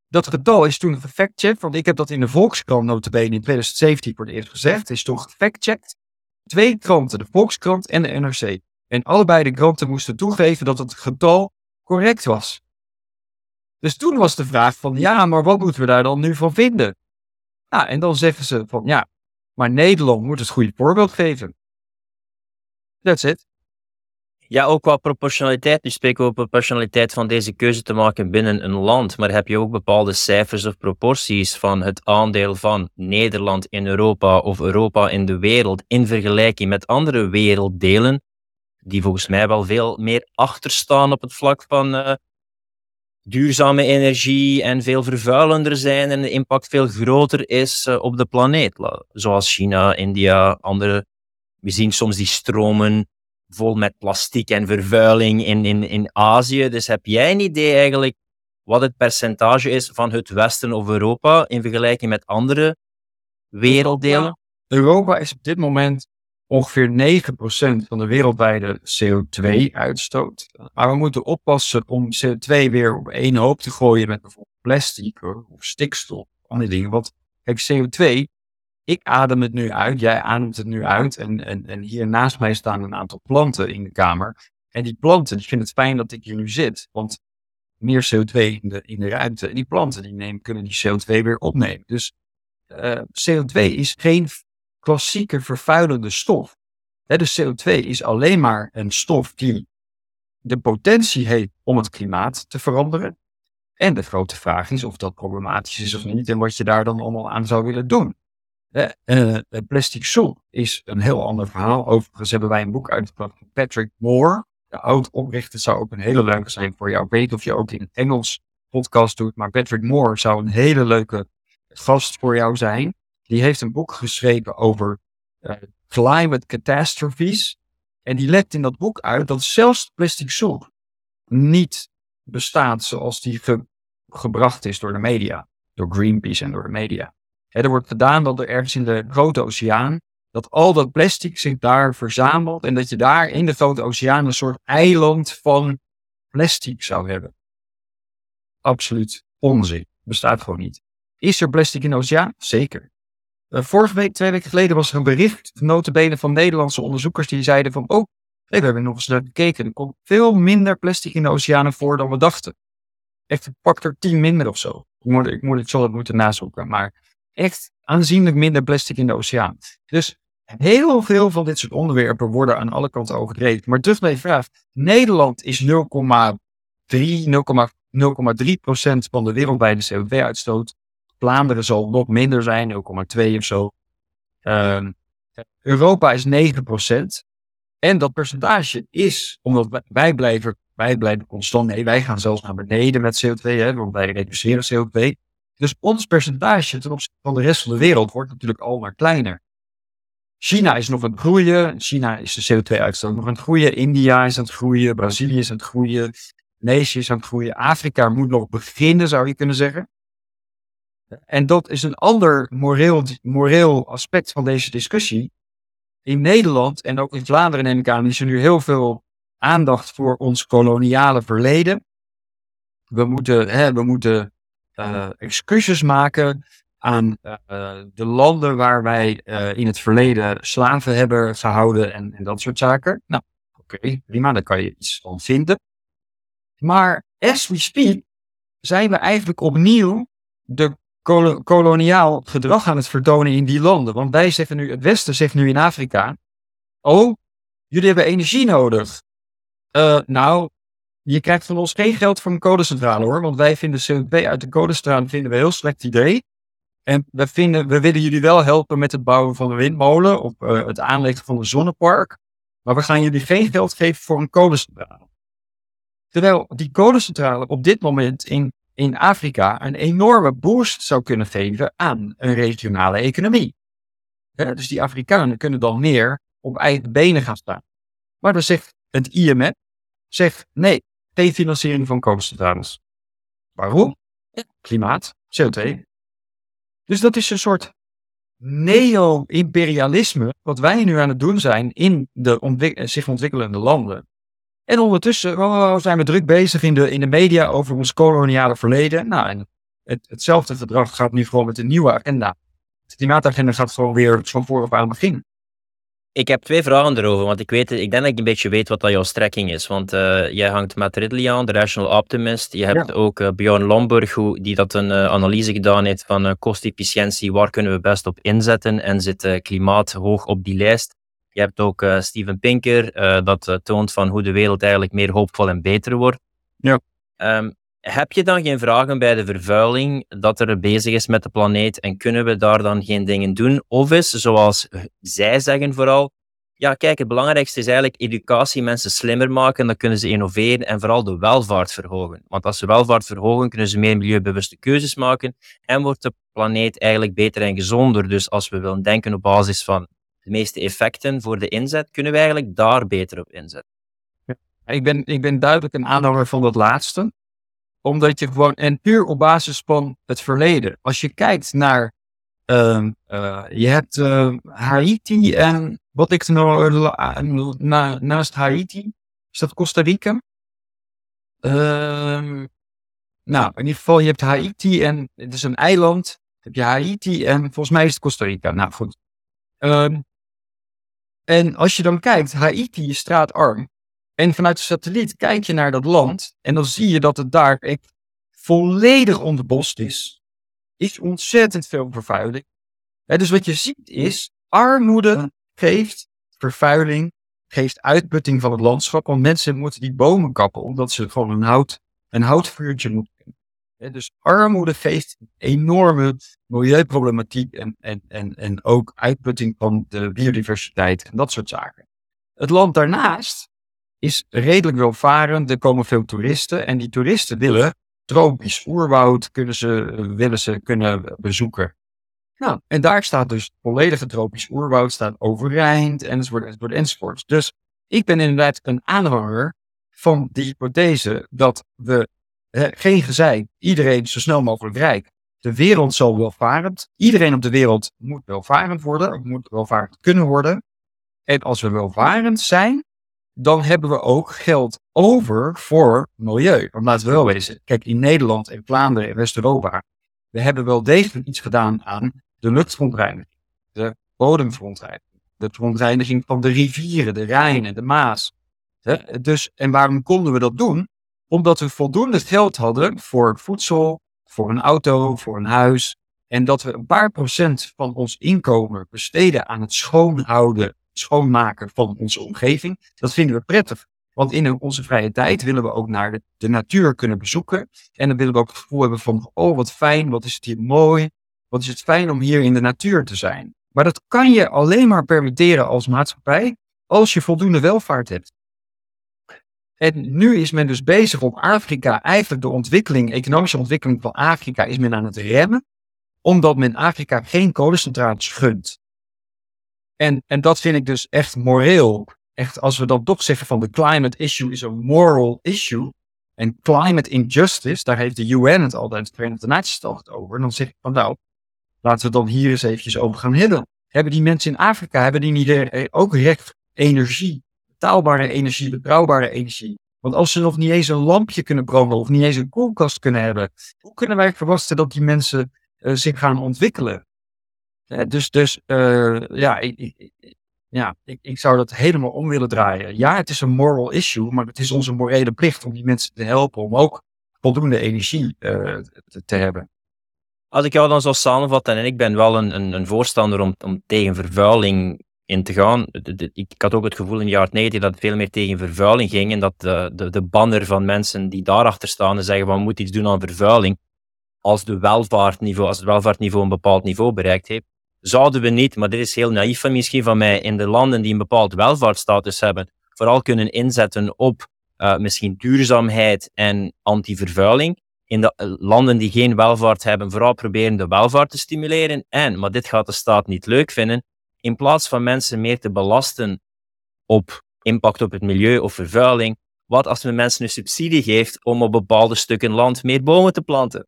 dat getal is toen gefactcheckt, want ik heb dat in de Volkskrant notabene in 2017 voor het eerst gezegd, is toen gefactcheckt. Twee kranten, de Volkskrant en de NRC. En allebei de kranten moesten toegeven dat het getal correct was. Dus toen was de vraag van, ja, maar wat moeten we daar dan nu van vinden? Nou, en dan zeggen ze van, ja, maar Nederland moet het goede voorbeeld geven. That's it. Ja, ook qua proportionaliteit. Nu spreken we over proportionaliteit van deze keuze te maken binnen een land. Maar heb je ook bepaalde cijfers of proporties van het aandeel van Nederland in Europa of Europa in de wereld in vergelijking met andere werelddelen, die volgens mij wel veel meer achterstaan op het vlak van uh, duurzame energie en veel vervuilender zijn en de impact veel groter is uh, op de planeet. Zoals China, India, andere. We zien soms die stromen vol met plastiek en vervuiling in, in, in Azië. Dus heb jij een idee eigenlijk wat het percentage is van het Westen of Europa in vergelijking met andere werelddelen? Europa is op dit moment ongeveer 9% van de wereldwijde CO2-uitstoot. Maar we moeten oppassen om CO2 weer op één hoop te gooien met bijvoorbeeld plastic of stikstof, andere dingen. Want kijk, CO2 ik adem het nu uit, jij ademt het nu uit. En, en, en hier naast mij staan een aantal planten in de kamer. En die planten, ik vind het fijn dat ik hier nu zit. Want meer CO2 in de, in de ruimte. En die planten die nemen, kunnen die CO2 weer opnemen. Dus eh, CO2 is geen klassieke vervuilende stof. He, de CO2 is alleen maar een stof die de potentie heeft om het klimaat te veranderen. En de grote vraag is of dat problematisch is of niet en wat je daar dan allemaal aan zou willen doen. Uh, plastic soep is een heel ander verhaal. Overigens hebben wij een boek uitgebracht van Patrick Moore. De oud-oprichter zou ook een hele leuke zijn voor jou. Ik weet of je ook in Engels podcast doet, maar Patrick Moore zou een hele leuke gast voor jou zijn. Die heeft een boek geschreven over uh, climate catastrophes. En die legt in dat boek uit dat zelfs plastic soep niet bestaat zoals die gebracht is door de media. Door Greenpeace en door de media er wordt gedaan dat er ergens in de grote oceaan, dat al dat plastic zich daar verzamelt en dat je daar in de grote oceaan een soort eiland van plastic zou hebben. Absoluut onzin. Bestaat gewoon niet. Is er plastic in de oceaan? Zeker. Uh, vorige week, twee weken geleden, was er een bericht, notabene van Nederlandse onderzoekers, die zeiden van, oh, we hebben nog eens naar gekeken. Er komt veel minder plastic in de oceanen voor dan we dachten. Echt een factor 10 minder of zo. Ik moet, ik moet het zo moeten nazoeken, maar echt aanzienlijk minder plastic in de oceaan. Dus heel veel van dit soort onderwerpen worden aan alle kanten overdreven. Maar terug naar je vraag. Nederland is 0,3, 0,3 procent van de wereldwijde CO2-uitstoot. Vlaanderen zal nog minder zijn, 0,2 of zo. Uh, Europa is 9 procent. En dat percentage is, omdat wij blijven, wij blijven constant, nee, wij gaan zelfs naar beneden met CO2, hè, want wij reduceren CO2. Dus ons percentage ten opzichte van de rest van de wereld wordt natuurlijk al maar kleiner. China is nog aan het groeien. China is de CO2-uitstoot nog aan het groeien. India is aan het groeien. Brazilië is aan het groeien. Indonesië is aan het groeien. Afrika moet nog beginnen, zou je kunnen zeggen. En dat is een ander moreel, moreel aspect van deze discussie. In Nederland en ook in Vlaanderen neem ik aan, is er nu heel veel aandacht voor ons koloniale verleden. We moeten, hè, we moeten uh, excuses maken aan uh, de landen waar wij uh, in het verleden slaven hebben gehouden en, en dat soort zaken. Nou, oké, okay, prima, daar kan je iets van vinden. Maar as we speak zijn we eigenlijk opnieuw de kol koloniaal gedrag aan het vertonen in die landen. Want wij zeggen nu, het Westen zegt nu in Afrika, oh, jullie hebben energie nodig. Uh, nou, je krijgt van ons geen geld voor een kolencentrale hoor, want wij vinden CO2 uit de kolencentrale vinden we een heel slecht idee. En we, vinden, we willen jullie wel helpen met het bouwen van een windmolen of uh, het aanleggen van een zonnepark. Maar we gaan jullie geen geld geven voor een kolencentrale. Terwijl die kolencentrale op dit moment in, in Afrika een enorme boost zou kunnen geven aan een regionale economie. dus die Afrikanen kunnen dan meer op eigen benen gaan staan. Maar dan zegt het IMF, zegt nee, geen financiering van kolencentrales. Waarom? Klimaat, CO2. Dus dat is een soort neo-imperialisme wat wij nu aan het doen zijn in de ontwik zich ontwikkelende landen. En ondertussen oh, zijn we druk bezig in de, in de media over ons koloniale verleden. Nou, en het, hetzelfde verdrag gaat nu gewoon met een nieuwe agenda. De klimaatagenda gaat gewoon weer van vooraf aan begin. Ik heb twee vragen erover, want ik, weet, ik denk dat ik een beetje weet wat dat jouw strekking is. Want uh, jij hangt met Ridley aan, de Rational Optimist. Je hebt ook uh, Bjorn Lomburg, die dat een uh, analyse gedaan heeft van kostefficiëntie. Waar kunnen we best op inzetten? En zit klimaat hoog op die lijst? Je hebt ook Steven Pinker, dat toont van hoe de wereld eigenlijk meer hoopvol en beter wordt. Ja. Um, heb je dan geen vragen bij de vervuiling dat er bezig is met de planeet en kunnen we daar dan geen dingen doen? Of is, zoals zij zeggen vooral, ja kijk, het belangrijkste is eigenlijk educatie, mensen slimmer maken, dan kunnen ze innoveren en vooral de welvaart verhogen. Want als ze welvaart verhogen, kunnen ze meer milieubewuste keuzes maken en wordt de planeet eigenlijk beter en gezonder. Dus als we willen denken op basis van de meeste effecten voor de inzet, kunnen we eigenlijk daar beter op inzetten. Ik ben, ik ben duidelijk een aanhanger van dat laatste omdat je gewoon, en puur op basis van het verleden. Als je kijkt naar, uh, uh, je hebt uh, Haiti en wat ik nou, na, naast Haiti, is dat Costa Rica? Ehm, nou, in ieder geval, je hebt Haiti en het is een eiland. Heb je Haiti en volgens mij is het Costa Rica. Nou goed. En als je dan kijkt, Haiti is straatarm. En vanuit de satelliet kijk je naar dat land en dan zie je dat het daar echt volledig onderbost is. Is ontzettend veel vervuiling. dus wat je ziet is, armoede geeft vervuiling, geeft uitputting van het landschap. Want mensen moeten die bomen kappen omdat ze gewoon een, hout, een houtvuurtje moeten. dus armoede geeft enorme milieuproblematiek en, en, en, en ook uitputting van de biodiversiteit en dat soort zaken. Het land daarnaast is redelijk welvarend. Er komen veel toeristen en die toeristen willen tropisch oerwoud kunnen ze, willen ze kunnen bezoeken. Nou, en daar staat dus volledige tropisch oerwoud staat overeind enzovoort, enzovoort, enzovoort. Dus ik ben inderdaad een aanhanger van die hypothese dat we geen gezeik, iedereen zo snel mogelijk rijk. De wereld zal welvarend, iedereen op de wereld moet welvarend worden, of moet welvarend kunnen worden. En als we welvarend zijn, dan hebben we ook geld over voor milieu. Want laten we wel wezen, kijk, in Nederland en Vlaanderen en West-Europa, we hebben wel degelijk iets gedaan aan de luchtverontreiniging, de bodemverontreiniging, de verontreiniging van de rivieren, de Rijn en de Maas. Dus, en waarom konden we dat doen? Omdat we voldoende geld hadden voor voedsel, voor een auto, voor een huis. En dat we een paar procent van ons inkomen besteden aan het schoonhouden schoonmaken van onze omgeving. Dat vinden we prettig. Want in onze vrije tijd willen we ook naar de, de, natuur kunnen bezoeken. En dan willen we ook het gevoel hebben van, oh wat fijn, wat is het hier mooi. Wat is het fijn om hier in de natuur te zijn. Maar dat kan je alleen maar permitteren als maatschappij als je voldoende welvaart hebt. En nu is men dus bezig om Afrika, eigenlijk de ontwikkeling, economische ontwikkeling van Afrika, is men aan het remmen. Omdat men Afrika geen kolencentrales gunt. En, en dat vind ik dus echt moreel. Echt, als we dan toch zeggen van de climate issue is een moral issue. En climate injustice, daar heeft de UN het altijd, de Verenigde Naties het over. dan zeg ik van nou, laten we dan hier eens eventjes over gaan hebben. Hebben die mensen in Afrika, hebben die niet ook recht energie? Betaalbare energie, betrouwbare energie. Want als ze nog niet eens een lampje kunnen branden of niet eens een koelkast kunnen hebben, hoe kunnen wij verwachten dat die mensen uh, zich gaan ontwikkelen? Eh, dus dus uh, ja, ik, ja ik, zou dat helemaal om willen draaien. Ja, het is een moral issue, maar het is onze morele plicht om die mensen te helpen om ook voldoende energie uh, te, te, hebben. Als ik jou dan zou samenvatten, en ik ben wel een, een, een voorstander om, om tegen vervuiling in te gaan. Ik had ook het gevoel in de jaren 90 dat het veel meer tegen vervuiling ging en dat de, de, de banner van mensen die daarachter staan en zeggen we moeten iets doen aan vervuiling, als, de welvaartniveau, als het welvaartniveau een bepaald niveau bereikt heeft, zouden we niet, maar dit is heel naïef misschien van mij, in de landen die een bepaald welvaartsstatus hebben, vooral kunnen inzetten op uh, misschien duurzaamheid en anti-vervuiling. In de uh, landen die geen welvaart hebben, vooral proberen de welvaart te stimuleren. En, maar dit gaat de staat niet leuk vinden, in plaats van mensen meer te belasten op impact op het milieu of vervuiling, wat als men mensen een subsidie geeft om op bepaalde stukken land meer bomen te planten?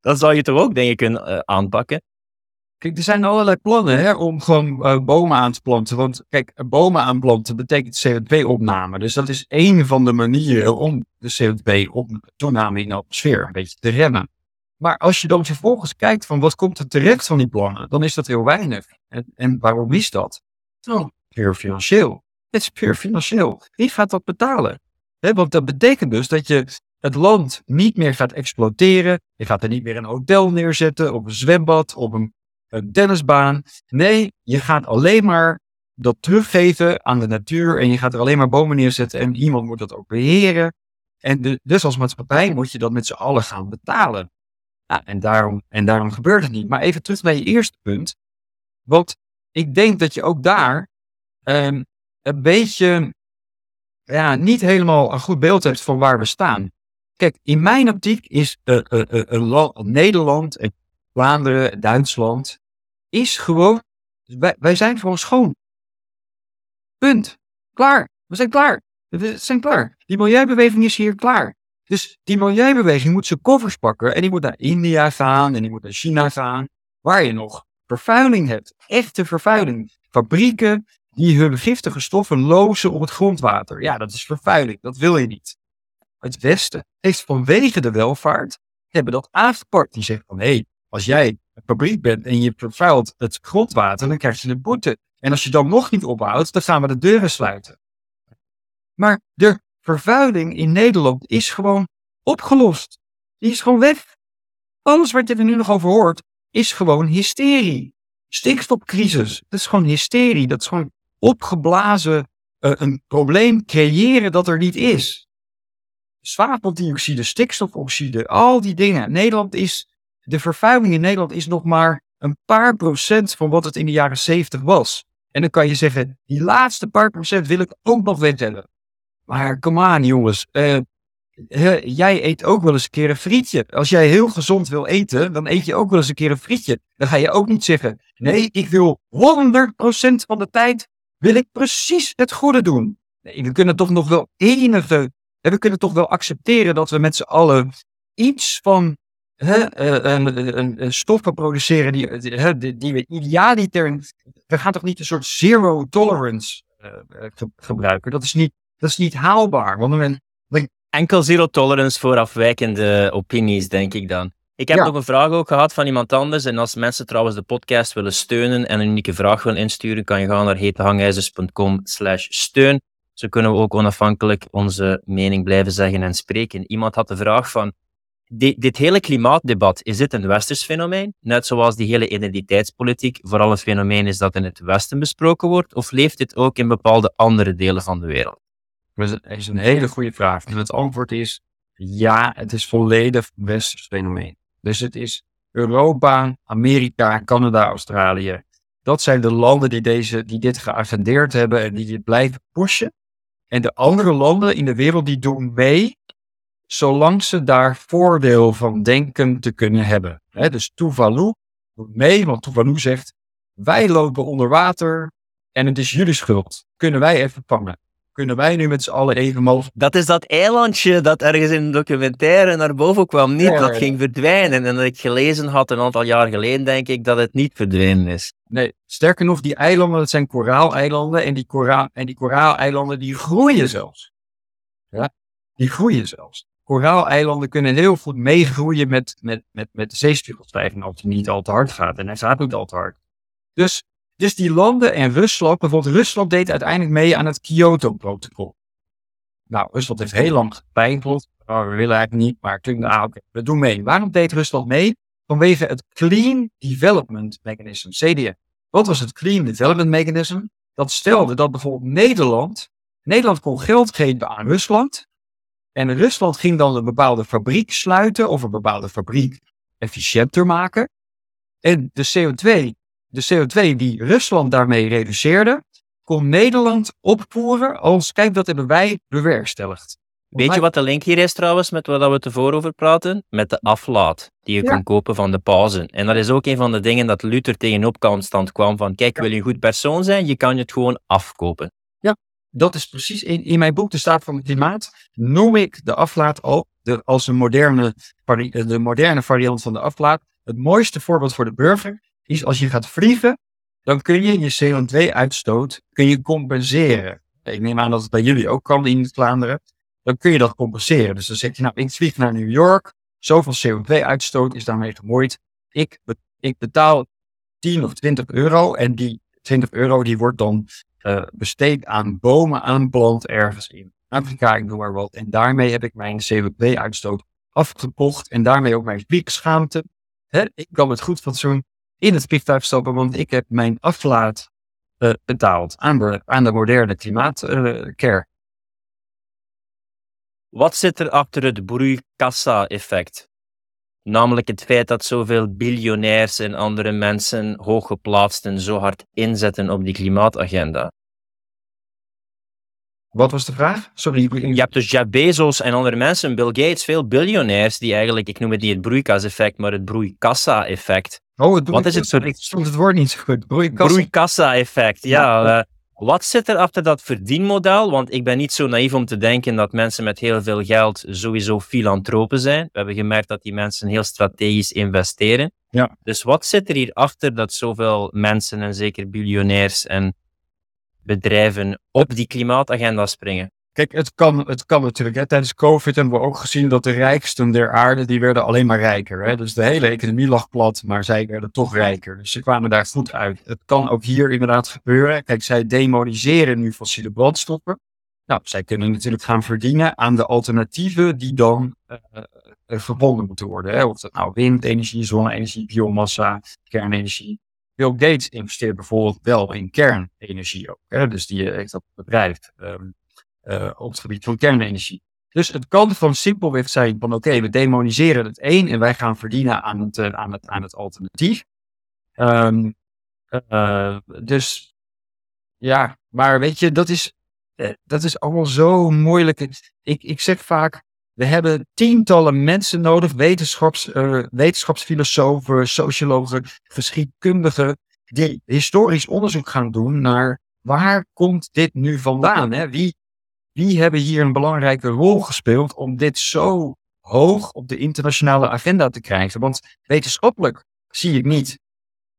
Dat zou je toch ook, denk ik, kunnen uh, aanpakken. Kijk, er zijn allerlei plannen hè, om gewoon uh, bomen aan te planten. Want kijk, bomen aanplanten betekent CO2-opname. Dus dat is één van de manieren om de CO2-toename in de atmosfeer een beetje te remmen. Maar als je dan vervolgens kijkt van wat komt er terecht van die plannen, dan is dat heel weinig. En, en waarom is dat? Nou, puur financieel. Het is puur financieel. Wie gaat dat betalen? Want dat betekent dus dat je het land niet meer gaat exploiteren. Je gaat er niet meer een hotel neerzetten, of een zwembad, of een, een tennisbaan. Nee, je gaat alleen maar dat teruggeven aan de natuur en je gaat er alleen maar bomen neerzetten en iemand moet dat ook beheren. En de, dus als maatschappij moet je dat met z'n allen gaan betalen. Nou, en, daarom, en daarom gebeurt het niet. Maar even terug naar je eerste punt. Want ik denk dat je ook daar um, een beetje ja, niet helemaal een goed beeld hebt van waar we staan. Kijk, in mijn optiek is uh, uh, uh, Nederland, en Vlaanderen, Duitsland, is gewoon, wij, wij zijn gewoon schoon. Punt. Klaar. We zijn klaar. We zijn klaar. Die milieubeweging is hier klaar. Dus die milieubeweging moet zijn koffers pakken en die moet naar India gaan en die moet naar China gaan, waar je nog vervuiling hebt. Echte vervuiling. Fabrieken die hun giftige stoffen lozen op het grondwater. Ja, dat is vervuiling. Dat wil je niet. Het Westen heeft vanwege de welvaart hebben dat aangepakt. Die zeggen van, hé, hey, als jij fabriek bent en je vervuilt het grondwater, dan krijg je een boete. En als je dan nog niet ophoudt, dan gaan we de deuren sluiten. Maar de vervuiling in Nederland is gewoon opgelost. Die is gewoon weg. Alles wat je er nu nog over hoort, is gewoon hysterie. Stikstofcrisis, dat is gewoon hysterie. Dat is gewoon opgeblazen uh, een probleem creëren dat er niet is. Zwaveldioxide, stikstofoxide, al die dingen. Nederland is, de vervuiling in Nederland is nog maar een paar procent van wat het in de jaren zeventig was. En dan kan je zeggen, die laatste paar procent wil ik ook nog wegtellen. Maar kom aan jongens, uh, jij eet ook wel eens een keer een frietje. Als jij heel gezond wil eten, dan eet je ook wel eens een keer een frietje. Dan ga je ook niet zeggen, nee, ik wil 100% van de tijd, wil ik precies het goede doen. Nee, we kunnen toch nog wel enige, we kunnen toch wel accepteren dat we met z'n allen iets van hè, een, een, stoffen produceren die, die, die we idealiter, we gaan toch niet een soort zero tolerance uh, gebruiken. Dat is niet dat is niet haalbaar. Want dan... Enkel zero tolerance voor afwijkende opinies, denk ik dan. Ik heb nog een vraag ook gehad van iemand anders. En als mensen trouwens de podcast willen steunen en een unieke vraag willen insturen, kan je gaan naar hetehangijzers.com slash steun. Zo kunnen we ook onafhankelijk onze mening blijven zeggen en spreken. Iemand had de vraag van, dit hele klimaatdebat, is dit een westers fenomeen? Net zoals die hele identiteitspolitiek vooral een fenomeen is dat in het Westen besproken wordt? Of leeft dit ook in bepaalde andere delen van de wereld? Dat is een hele goede vraag. En het antwoord is ja, het is volledig westers fenomeen. Dus het is Europa, Amerika, Canada, Australië. Dat zijn de landen die, deze, die dit geagendeerd hebben en die dit blijven pushen. En de andere landen in de wereld die doen mee, zolang ze daar voordeel van denken te kunnen hebben. He, dus Tuvalu doet mee, want Tuvalu zegt, wij lopen onder water en het is jullie schuld. Kunnen wij even vangen kunnen wij nu met z'n allen even mogelijk... Dat is dat eilandje dat ergens in een documentaire naar boven kwam. Niet, dat ging verdwijnen. En dat ik gelezen had een aantal jaar geleden, denk ik, dat het niet verdwenen is. Nee, sterker nog, die eilanden, dat zijn koraaleilanden. En die, kora en die koraaleilanden, die groeien zelfs. Ja, die groeien zelfs. Koraaleilanden kunnen heel goed meegroeien met, met, met, met de zeespiegelstijging als het niet al te hard gaat. En hij gaat niet al te hard. Dus dus die landen en Rusland, bijvoorbeeld Rusland deed uiteindelijk mee aan het Kyoto-protocol. Nou, Rusland heeft heel lang gepijneld. Oh, we willen eigenlijk niet, maar klinkt nou, oké, we doen mee. Waarom deed Rusland mee? Vanwege het Clean Development Mechanism, CDM. Wat was het Clean Development Mechanism? dat stelde dat bijvoorbeeld Nederland, Nederland kon geld geven aan Rusland. En Rusland ging dan een bepaalde fabriek sluiten of een bepaalde fabriek efficiënter maken. En de CO2, de CO2 die Rusland daarmee reduceerde, kon Nederland opvoeren als, kijk, dat hebben wij bewerkstelligd. Weet je wat de link hier is trouwens met wat we tevoren over praten? Met de aflaat die je Ja. kon kopen van de pauzen. En dat is ook een van de dingen dat Luther tegenop constant kwam van kijk, wil je een goed persoon zijn, je kan je het gewoon afkopen. Dat is precies in, in mijn boek De Staat van het Klimaat. Noem ik de aflaat al de, als een moderne, eh, de moderne variant van de aflaat. Het mooiste voorbeeld voor de burger is als je gaat vliegen, dan kun je je CO2-uitstoot kun je compenseren. Ik neem aan dat het bij jullie ook kan in Vlaanderen. Dan kun je dat compenseren. Dus dan zeg je, nou, ik vlieg naar New York. Zoveel CO2-uitstoot is daarmee gemoeid. Ik, ik betaal 10 of 20 euro. En die 20 euro die wordt dan eh, besteed aan bomen aanplant ergens in Afrika, ik noem maar wat. En daarmee heb ik mijn CO2-uitstoot afgekocht en daarmee ook mijn vliegschaamte. Hè, ik kan met goed fatsoen in het vliegtuig stappen, want ik heb mijn aflaat eh, betaald aan de, aan de moderne klimaatcare. Wat zit er achter het broeikassa-effect? Namelijk het feit dat zoveel biljonairs en andere mensen, hooggeplaatsten, zo hard inzetten op die klimaatagenda. Wat was de vraag? Sorry, Je hebt dus Jeff Bezos en andere mensen, Bill Gates, veel biljonairs die eigenlijk, ik noem het niet het broeikaseffect, maar het broeikassa-effect. Oh, het Wat is het? Sorry, ik stond het woord niet zo goed. Broeikassa. Broeikassa-effect, ja. eh, wat zit er achter dat verdienmodel? Want ik ben niet zo naïef om te denken dat mensen met heel veel geld sowieso filantropen zijn. We hebben gemerkt dat die mensen heel strategisch investeren. Ja. Dus wat zit er hier achter dat zoveel mensen, en zeker biljonairs en bedrijven, op die klimaatagenda springen? Kijk, het kan, het kan natuurlijk. Hè. Tijdens COVID hebben we ook gezien dat de rijksten der aarde, die werden alleen maar rijker. Hè. Dus de hele economie lag plat, maar zij werden toch rijker. Dus ze kwamen daar goed uit. Het kan ook hier inderdaad gebeuren. Kijk, zij demoniseren nu fossiele brandstoffen. Nou, zij kunnen natuurlijk gaan verdienen aan de alternatieven die dan eh, eh, verbonden moeten worden. Hè. Of dat nou windenergie, zonne-energie, biomassa, kernenergie. Bill Gates investeert bijvoorbeeld wel in kernenergie ook. Hè. Dus die eh, heeft dat bedrijf. ehm, eh, op het gebied van kernenergie. Dus het kan van simpelweg zijn van oké, we demoniseren het een en wij gaan verdienen aan het, eh, aan het, aan het alternatief. Ehm, eh, dus ja, maar weet je, dat is, dat is allemaal zo moeilijk. Ik, ik zeg vaak, we hebben tientallen mensen nodig, wetenschaps, wetenschapsfilosofen, sociologen, geschiedkundigen, die historisch onderzoek gaan doen naar waar komt dit nu vandaan? Hè? Wie, wie hebben hier een belangrijke rol gespeeld om dit zo hoog op de internationale agenda te krijgen? Want wetenschappelijk zie ik niet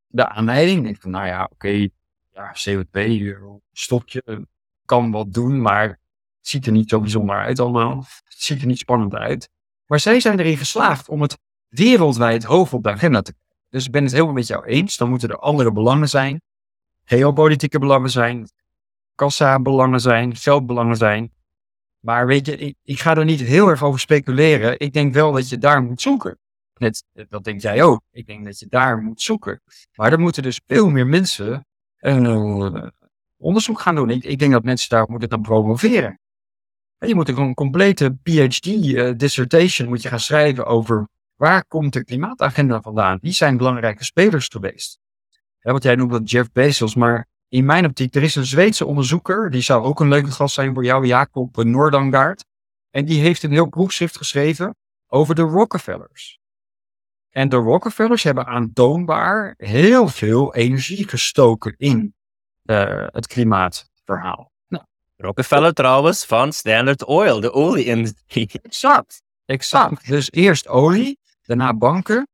de aanleiding. Denk van, nou ja, oké, ja, CO2, stokje, eh, kan wat doen, maar het ziet er niet zo bijzonder uit allemaal. Het ziet er niet spannend uit. Maar zij zijn erin geslaagd om het wereldwijd hoog op de agenda te krijgen. Dus ik ben het helemaal met jou eens. Dan moeten er andere belangen zijn. Geopolitieke belangen zijn. Kassa-belangen zijn. Geldbelangen zijn. Maar weet je, ik, ga er niet heel erg over speculeren. Ik denk wel dat je daar moet zoeken. Net, dat denk jij ook. Ik denk dat je daar moet zoeken. Maar er moeten dus veel meer mensen eh, onderzoek gaan doen. Ik, denk dat mensen daar moeten gaan promoveren. En je moet een complete PhD-dissertation moet je gaan schrijven over waar komt de klimaatagenda vandaan? Wie zijn belangrijke spelers geweest? Ja, jij noemt dat Jeff Bezos, maar in mijn optiek, er is een Zweedse onderzoeker, die zou ook een leuke gast zijn voor jou, Jacob Noordangaard. En die heeft een heel proefschrift geschreven over de Rockefellers. En de Rockefellers hebben aantoonbaar heel veel energie gestoken in uh, het klimaatverhaal. Nou, Rockefeller trouwens van Standard Oil, de olieindustrie. Exact, exact. Dus eerst olie, daarna banken.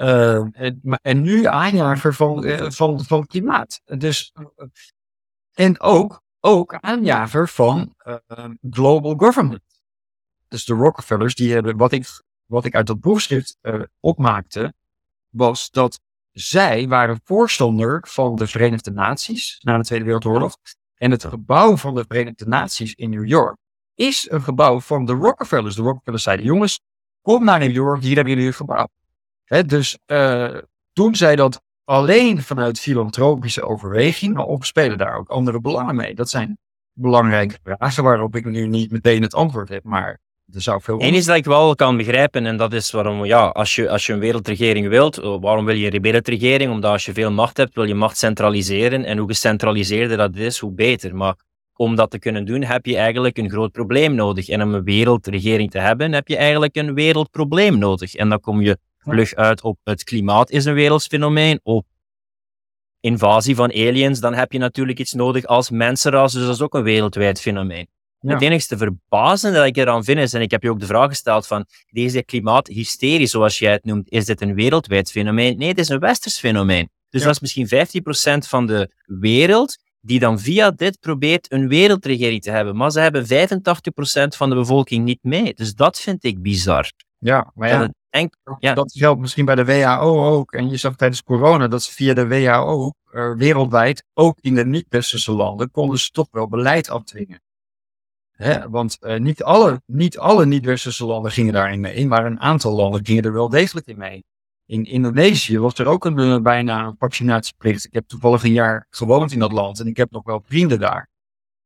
Uh, en, en, nu aanjager van, uh, van, van klimaat. Dus, en ook, ook aanjager van global government. Dus de Rockefellers, die hebben, wat ik, wat ik uit dat proefschrift opmaakte, was dat zij waren voorstander van de Verenigde Naties na de Tweede Wereldoorlog. En het gebouw van de Verenigde Naties in New York is een gebouw van de Rockefellers. De Rockefellers zeiden, jongens, kom naar New York, hier hebben jullie een gebouw. Dus uh, toen zij dat alleen vanuit filantropische overwegingen of spelen daar ook andere belangen mee? Dat zijn belangrijke vragen waarop ik nu niet meteen het antwoord heb, maar er zou veel... Eén is dat ik wel kan begrijpen en dat is waarom, ja, als je, als je een wereldregering wilt, eh, waarom wil je een wereldregering? Omdat als je veel macht hebt, wil je macht centraliseren en hoe gecentraliseerder dat is, hoe beter. Maar om dat te kunnen doen, heb je eigenlijk een groot probleem nodig. En om een wereldregering te hebben, heb je eigenlijk een wereldprobleem nodig. En dan kom je vlug uit op het klimaat is een wereldsfenomeen, op invasie van aliens, dan heb je natuurlijk iets nodig als mensenras, dus dat is ook een wereldwijd fenomeen. Het enigste verbazende dat ik eraan vind is, en ik heb je ook de vraag gesteld van deze klimaathysterie, zoals jij het noemt, is dit een wereldwijd fenomeen? Nee, het is een westers fenomeen. Dus dat is misschien 15% van de wereld die dan via dit probeert een wereldregering te hebben. Maar ze hebben 85% van de bevolking niet mee. Dus dat vind ik bizar. Ja, maar ja, ja. dat geldt misschien bij de WHO ook. En je zag tijdens corona dat ze via de WHO uh, wereldwijd, ook in de niet-westerse landen, konden ze toch wel beleid afdwingen. Hè? Want uh, niet alle, niet alle niet-westerse landen gingen daarin mee, maar een aantal landen gingen er wel degelijk in mee. In Indonesië was er ook een, uh, bijna een vaccinatieplicht. Ik heb toevallig een jaar gewoond in dat land en ik heb nog wel vrienden daar.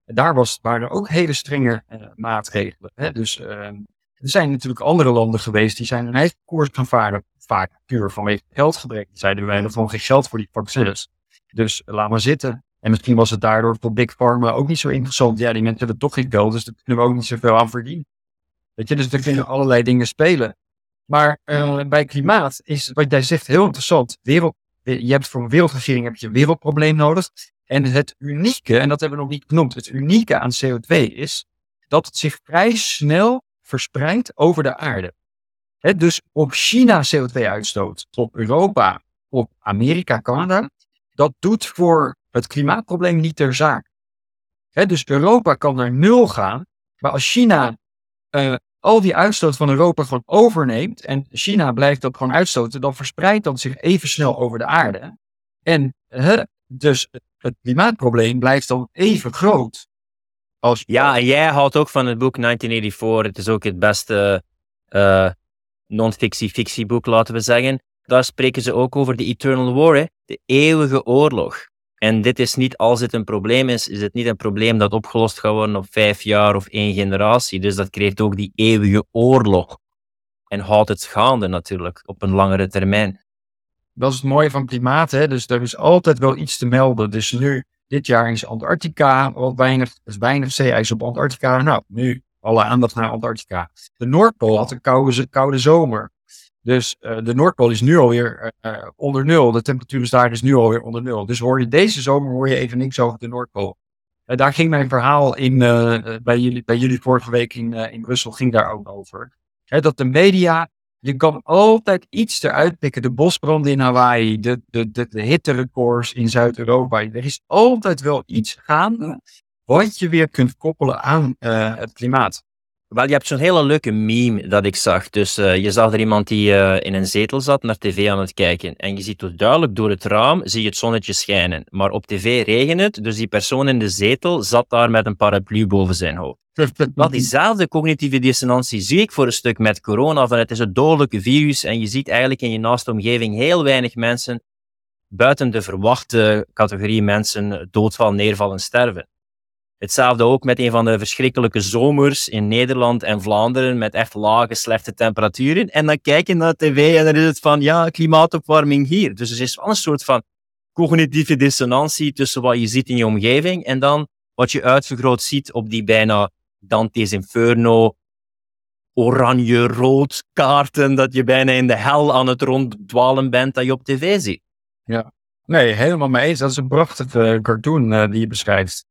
En daar was, waren er ook hele strenge maatregelen. Hè? Dus ehm, er zijn natuurlijk andere landen geweest die zijn hun eigen koers gaan varen. Vaak puur vanwege geldgebrek. Die zeiden wij hebben gewoon geen geld voor die vaccins. Dus laat maar zitten. En misschien was het daardoor voor Big Pharma ook niet zo interessant. Ja, die mensen hebben toch geen geld, dus daar kunnen we ook niet zoveel aan verdienen. Weet je, dus er kunnen allerlei dingen spelen. Maar uh, bij klimaat is wat jij zegt heel interessant. Wereld, je hebt voor een wereldregering heb je een wereldprobleem nodig. En het unieke, en dat hebben we nog niet genoemd, het unieke aan CO2 is dat het zich vrij snel verspreidt over de aarde. dus op China CO2 uitstoot, op Europa, op Amerika, Canada, dat doet voor het klimaatprobleem niet ter zake. dus Europa kan naar nul gaan, maar als China uh, al die uitstoot van Europa gewoon overneemt en China blijft dat gewoon uitstoten, dan verspreidt dat zich even snel over de aarde. En dus het klimaatprobleem blijft dan even groot. Ja, en jij houdt ook van het boek 1984. Het is ook het beste uh, non-fictie-fictieboek, laten we zeggen. Daar spreken ze ook over de Eternal War, hè? de eeuwige oorlog. En dit is niet, als het een probleem is, is het niet een probleem dat opgelost gaat worden op vijf jaar of één generatie. Dus dat creëert ook die eeuwige oorlog. En houdt het gaande natuurlijk, op een langere termijn. Dat is het mooie van klimaat, hè? dus er is altijd wel iets te melden. Dus nu dit jaar is Antarctica, wat weinig, is weinig zeeijs op Antarctica. Nou, nu alle aandacht naar Antarctica. De Noordpool had een koude, koude zomer. Dus uh, de Noordpool is nu alweer uh, onder nul. De temperatuur is daar dus nu alweer onder nul. Dus hoor je deze zomer hoor je even niks over de Noordpool. Daar ging mijn verhaal in, bij, jullie, bij jullie vorige week in, in Brussel ging daar ook over. dat de media je kan altijd iets eruit pikken. De bosbranden in Hawaii, de, de, de, de hitterecords in Zuid-Europa. Er is altijd wel iets gaande wat je weer kunt koppelen aan uh, het klimaat. Wel, je hebt zo'n hele leuke meme dat ik zag. Dus uh, je zag er iemand die uh, in een zetel zat naar tv aan het kijken. En je ziet dus duidelijk door het raam zie je het zonnetje schijnen. Maar op tv regent het, dus die persoon in de zetel zat daar met een paraplu boven zijn hoofd. <laughs> Wel, diezelfde cognitieve dissonantie zie ik voor een stuk met corona. Van het is een dodelijke virus en je ziet eigenlijk in je naaste omgeving heel weinig mensen buiten de verwachte categorie mensen doodvallen, neervallen, sterven. Hetzelfde ook met een van de verschrikkelijke zomers in Nederland en Vlaanderen met echt lage, slechte temperaturen. En dan kijk je naar tv en dan is het van, ja, klimaatopwarming hier. Dus er is wel een soort van cognitieve dissonantie tussen wat je ziet in je omgeving en dan wat je uitvergroot ziet op die bijna Dante's Inferno, oranje-rood kaarten, dat je bijna in de hel aan het ronddwalen bent dat je op tv ziet. Ja, nee, helemaal mee eens. Dat is een prachtige cartoon uh, die je beschrijft.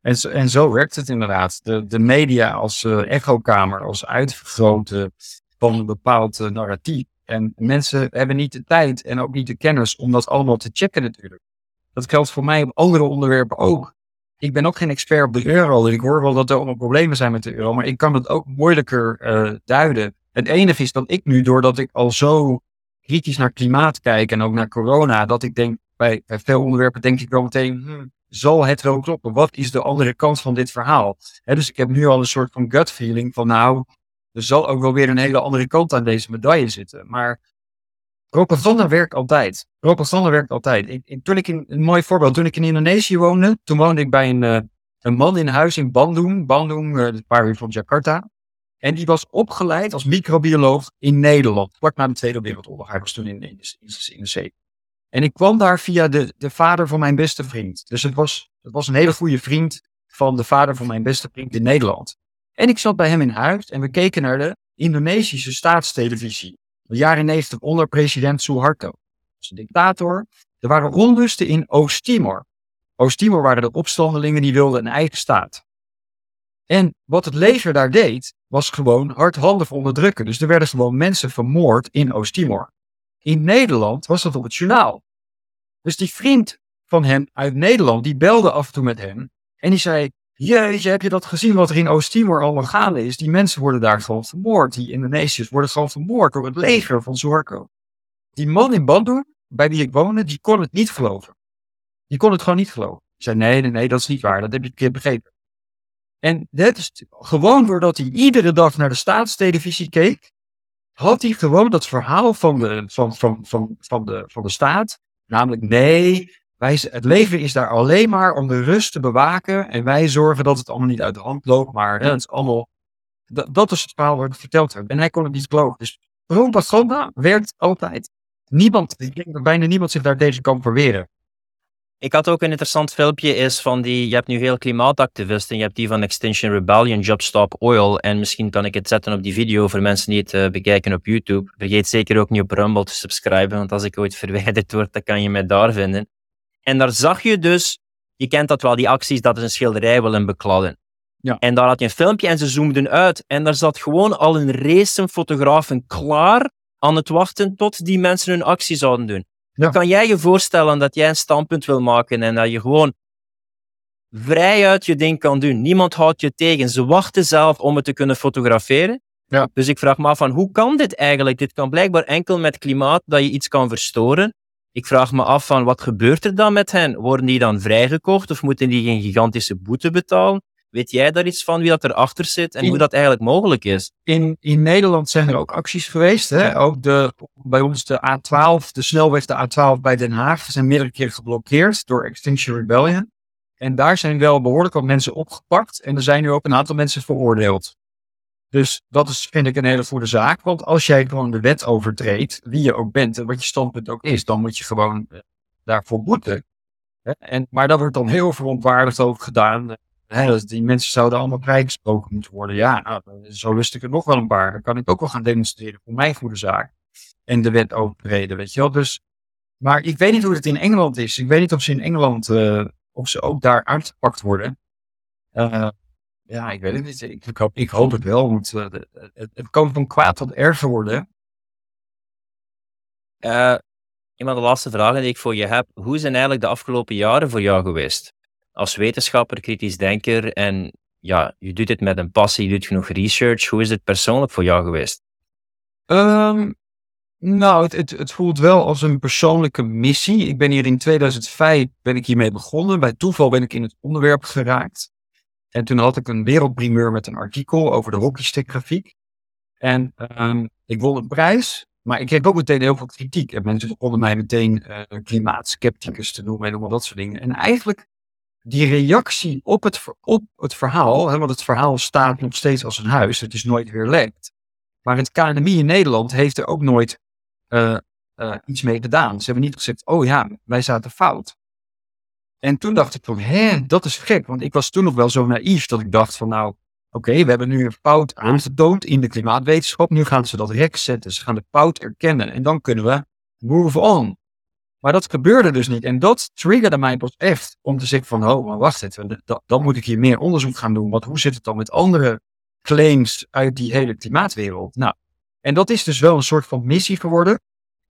En, en zo werkt het inderdaad. De, de media als uh, echokamer, als uitvergroten van een bepaald uh, narratief. En mensen hebben niet de tijd en ook niet de kennis om dat allemaal te checken natuurlijk. Dat geldt voor mij op andere onderwerpen ook ik ben ook geen expert op de euro. En ik hoor wel dat er allemaal problemen zijn met de euro. Maar ik kan het ook moeilijker uh, duiden. Het enige is dat ik nu, doordat ik al zo kritisch naar klimaat kijk en ook naar corona, dat ik denk, bij, bij veel onderwerpen denk ik wel meteen, hmm, zal het wel kloppen? Wat is de andere kant van dit verhaal? dus ik heb nu al een soort van gut feeling van nou, er zal ook wel weer een hele andere kant aan deze medaille zitten. Maar Propaganda werkt altijd. Propaganda werkt altijd. Ik, toen ik in, een mooi voorbeeld, toen ik in Indonesië woonde, toen woonde ik bij een, uh, een man in huis in Bandung, Bandung, een paar uur van Jakarta. En die was opgeleid als microbioloog in Nederland, vlak na de Tweede Wereldoorlog. Hij was toen in, in de zee. En ik kwam daar via de, de vader van mijn beste vriend. Dus het was, het was een hele goede vriend van de vader van mijn beste vriend in Nederland. En ik zat bij hem in huis en we keken naar de Indonesische staatstelevisie. De jaren 90 onder president Suharto. Dat is een dictator. Er waren onlusten in Oost-Timor. Oost-Timor waren de opstandelingen die wilden een eigen staat. En wat het leger daar deed, was gewoon hardhandig onderdrukken. Dus er werden gewoon mensen vermoord in Oost-Timor. In Nederland was dat op het journaal. Dus die vriend van hem uit Nederland, die belde af en toe met hem. En die zei, jeetje, heb je dat gezien wat er in Oost-Timor allemaal gaande is? Die mensen worden daar gewoon vermoord. Die Indonesiërs worden gewoon vermoord door het leger van Zorko. Die man in Bandung, bij wie ik woonde, die kon het niet geloven. Die kon het gewoon niet geloven. Die zei, nee, nee, nee, dat is niet waar. Dat heb je keer begrepen. En dat is gewoon doordat hij iedere dag naar de staatstelevisie keek, had hij gewoon dat verhaal van de, van, van, van, van de, van de staat. Namelijk, nee, wij, het leven is daar alleen maar om de rust te bewaken. En wij zorgen dat het allemaal niet uit de hand loopt. Maar ja, het is allemaal. Dat, dat is het verhaal wat ik verteld heb. En hij kon het niet geloven. Dus propaganda werkt altijd. Niemand, ik denk dat bijna niemand zich daar deze kan verweren. Ik had ook een interessant filmpje is van die, je hebt nu heel klimaatactivisten, je hebt die van Extinction Rebellion, Job Stop Oil, en misschien kan ik het zetten op die video voor mensen die het uh, bekijken op YouTube. Vergeet zeker ook niet op Rumble te subscriben, want als ik ooit <laughs> verwijderd word, dan kan je mij daar vinden. En daar zag je dus, je kent dat wel, die acties dat ze een schilderij willen bekladden. Ja. En daar had je een filmpje en ze zoomden uit en daar zat gewoon al een race fotografen klaar aan het wachten tot die mensen hun actie zouden doen. Kan jij je voorstellen dat jij een standpunt wil maken en dat je gewoon vrijuit je ding kan doen? Niemand houdt je tegen. Ze wachten zelf om het te kunnen fotograferen. Ja. Dus ik vraag me af van hoe kan dit eigenlijk? Dit kan blijkbaar enkel met klimaat dat je iets kan verstoren. Ik vraag me af van wat gebeurt er dan met hen? Worden die dan vrijgekocht of moeten die geen gigantische boete betalen? Weet jij daar iets van wie dat erachter zit en hoe dat eigenlijk mogelijk is? In, in Nederland zijn er ook acties geweest. Hè? Ook de, bij ons de A12, de snelweg de A12 bij Den Haag, zijn meerdere keren geblokkeerd door Extinction Rebellion. En daar zijn wel behoorlijk wat mensen opgepakt en er zijn nu ook een aantal mensen veroordeeld. Dus dat is, vind ik, een hele goede zaak. Want als jij gewoon de wet overtreedt, wie je ook bent en wat je standpunt ook is, dan moet je gewoon eh, daarvoor boeten. En, maar dat wordt dan heel verontwaardigd over gedaan. Hè, die mensen zouden allemaal vrijgesproken moeten worden. Ja, nou, zo wist ik er nog wel een paar. Dan kan ik ook wel gaan demonstreren voor mijn goede zaak. En de wet overtreden, weet je wel. Dus, maar ik weet niet hoe het in Engeland is. Ik weet niet of ze in Engeland, uh, of ze ook daar uitgepakt worden. Uh, ja, ik weet het niet. Ik, hoop, ik hoop het wel. Uh, het, het kan van kwaad tot erger worden. Een van de laatste vragen die ik voor je heb. Hoe zijn eigenlijk de afgelopen jaren voor jou geweest? Als wetenschapper, kritisch denker en ja, je doet het met een passie, je doet genoeg research. Hoe is het persoonlijk voor jou geweest? Um, nou, het, het, het, voelt wel als een persoonlijke missie. Ik ben hier in 2005 ben ik hiermee begonnen. Bij toeval ben ik in het onderwerp geraakt. En toen had ik een wereldprimeur met een artikel over de hockeystick grafiek. En um, ik won een prijs, maar ik kreeg ook meteen heel veel kritiek. En mensen begonnen mij meteen uh, klimaatskepticus te noemen en allemaal dat soort dingen. En eigenlijk die reactie op het, op het verhaal, hè, want het verhaal staat nog steeds als een huis, het is nooit weer lekt. Maar het KNMI in Nederland heeft er ook nooit uh, uh, iets mee gedaan. Ze hebben niet gezegd, oh ja, wij zaten fout. En toen dacht ik van, hé, dat is gek. Want ik was toen nog wel zo naïef dat ik dacht van, nou, oké, we hebben nu een fout aangetoond in de klimaatwetenschap. Nu gaan ze dat rek zetten. Ze gaan de fout erkennen. En dan kunnen we move on. Maar dat gebeurde dus niet. En dat triggerde mij pas echt om te zeggen van, oh, maar wacht even, dan moet ik hier meer onderzoek gaan doen. Want hoe zit het dan met andere claims uit die hele klimaatwereld? Nou, en dat is dus wel een soort van missie geworden.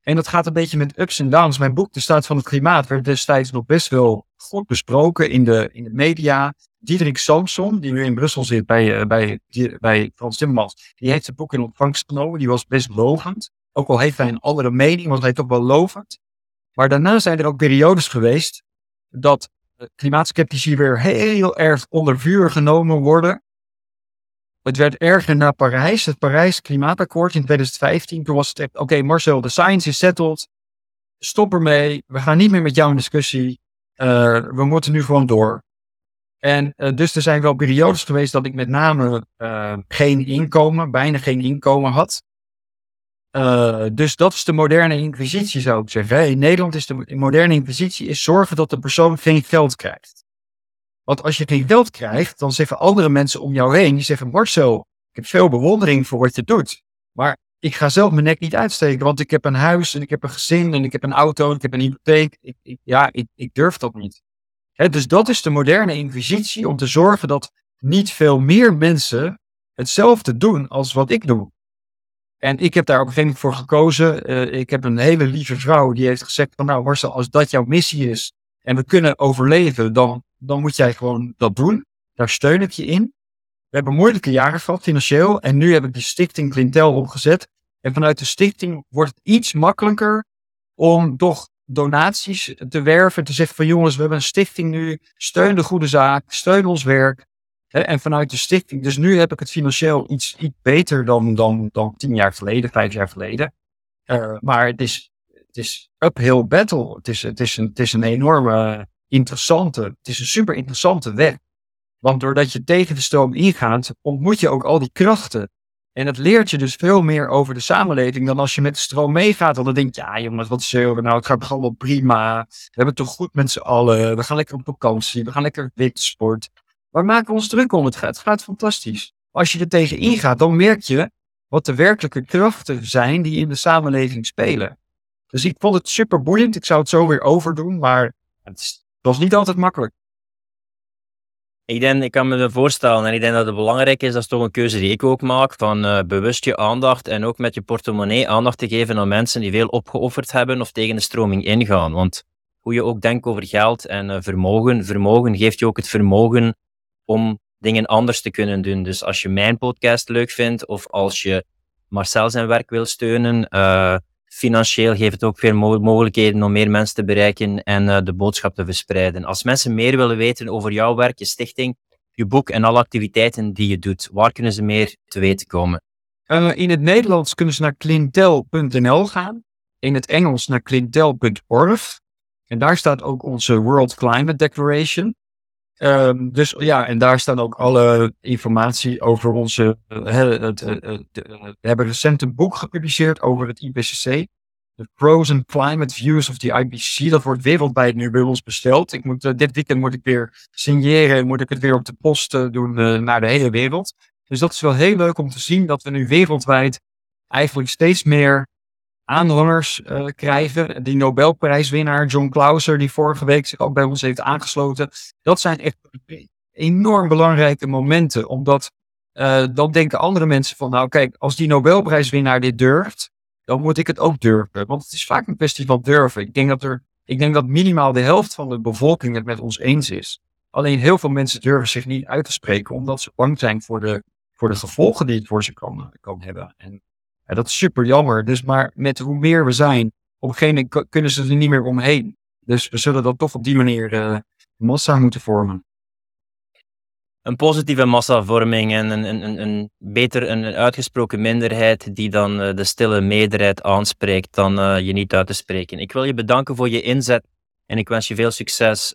En dat gaat een beetje met ups en downs. Mijn boek, De Staat van het Klimaat, werd destijds nog best wel goed besproken in de, in de media. Diederik Samson, die nu in Brussel zit bij, uh, bij, bij Frans Timmermans, die heeft zijn boek in ontvangst genomen. Die was best lovend. Ook al heeft hij een andere mening, was hij toch wel lovend. Maar daarna zijn er ook periodes geweest dat klimaatskeptici weer heel erg onder vuur genomen worden. Het werd erger na Parijs, het Parijs Klimaatakkoord in 2015. Toen was het echt, oké Marcel, de science is settled. Stop ermee. We gaan niet meer met jou in discussie. Uh, we moeten nu gewoon door. En uh, dus er zijn wel periodes geweest dat ik met name geen inkomen, bijna geen inkomen had. Dus dat is de moderne inquisitie, zou ik zeggen. In Nederland is de moderne inquisitie is zorgen dat de persoon geen geld krijgt. Want als je geen geld krijgt, dan zeggen andere mensen om jou heen, die zeggen, Marcel, ik heb veel bewondering voor wat je doet. Maar ik ga zelf mijn nek niet uitsteken, want ik heb een huis en ik heb een gezin en ik heb een auto en ik heb een hypotheek. Ik, ik, ja, ik, ik durf dat niet. dus dat is de moderne inquisitie om te zorgen dat niet veel meer mensen hetzelfde doen als wat ik doe. En ik heb daar gegeven moment voor gekozen. Uh, ik heb een hele lieve vrouw die heeft gezegd van nou Marcel, als dat jouw missie is en we kunnen overleven, dan dan moet jij gewoon dat doen. Daar steun ik je in. We hebben moeilijke jaren gehad financieel en nu heb ik de stichting Clintel opgezet. En vanuit de stichting wordt het iets makkelijker om toch donaties te werven. Te zeggen van jongens, we hebben een stichting nu. Steun de goede zaak. Steun ons werk. En vanuit de stichting. Dus nu heb ik het financieel iets, iets beter dan, dan, dan tien jaar geleden, vijf jaar geleden. Uh, maar het is, het is uphill battle. Het is, het is, een, het is een enorme interessante, het is een super interessante weg. Want doordat je tegen de stroom ingaat, ontmoet je ook al die krachten. En het leert je dus veel meer over de samenleving dan als je met de stroom meegaat. Dan denk je, ja jongens, wat zeuren nou, het gaat allemaal prima. We hebben het toch goed met z'n allen. We gaan lekker op vakantie, we gaan lekker wintersport. Waar maken we ons druk om? Het gaat, het gaat fantastisch. Als je er tegen ingaat, dan merk je wat de werkelijke krachten zijn die in de samenleving spelen. Dus ik vond het super boeiend. Ik zou het zo weer overdoen, maar het was niet altijd makkelijk. Ik denk, ik kan me voorstellen en ik denk dat het belangrijk is, dat is toch een keuze die ik ook maak, van uh, bewust je aandacht en ook met je portemonnee aandacht te geven aan mensen die veel opgeofferd hebben of tegen de stroming ingaan. Want hoe je ook denkt over geld en uh, vermogen, vermogen geeft je ook het vermogen om dingen anders te kunnen doen. Dus als je mijn podcast leuk vindt of als je Marcel zijn werk wil steunen, uh, financieel geeft het ook veel mogelijkheden om meer mensen te bereiken en uh, de boodschap te verspreiden. Als mensen meer willen weten over jouw werk, je stichting, je boek en alle activiteiten die je doet, waar kunnen ze meer te weten komen? Uh, in het Nederlands kunnen ze naar clintel.nl gaan. In het Engels naar clintel.org. En daar staat ook onze World Climate Declaration. Um, dus ja, en daar staan ook alle informatie over onze. Uh, het, uh, we hebben recent een boek gepubliceerd over het IPCC. The Pros and Climate Views of the IPCC. Dat wordt wereldwijd nu bij ons besteld. Ik moet, dit weekend moet ik weer signeren en moet ik het weer op de post doen naar de hele wereld. Dus dat is wel heel leuk om te zien dat we nu wereldwijd eigenlijk steeds meer aanhangers uh, krijgen. Die Nobelprijswinnaar John Clauser, die vorige week zich ook bij ons heeft aangesloten. Dat zijn echt enorm belangrijke momenten. Omdat uh, dan denken andere mensen van, nou kijk, als die Nobelprijswinnaar dit durft, dan moet ik het ook durven. Want het is vaak een kwestie van durven. Ik denk dat er, ik denk dat minimaal de helft van de bevolking het met ons eens is. Alleen heel veel mensen durven zich niet uit te spreken, omdat ze bang zijn voor de, voor de gevolgen die het voor ze kan, kan hebben. En ja, dat is super jammer. Dus maar met hoe meer we zijn, op een gegeven moment kunnen ze er niet meer omheen. Dus we zullen dat toch op die manier uh, massa moeten vormen. Een positieve massavorming en een, een, een, beter een uitgesproken minderheid die dan uh, de stille meerderheid aanspreekt dan uh, je niet uit te spreken. Ik wil je bedanken voor je inzet en ik wens je veel succes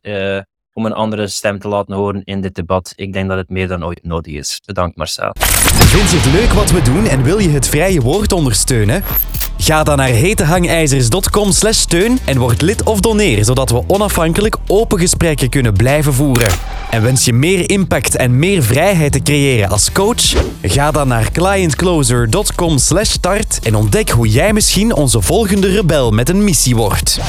om een andere stem te laten horen in dit debat. Ik denk dat het meer dan ooit nodig is. Bedankt Marcel. Vind je het leuk wat we doen en wil je het vrije woord ondersteunen? Ga dan naar hetehangijzers.com slash steun en word lid of doneer, zodat we onafhankelijk open gesprekken kunnen blijven voeren. En wens je meer impact en meer vrijheid te creëren als coach? Ga dan naar clientcloser.com slash start en ontdek hoe jij misschien onze volgende rebel met een missie wordt.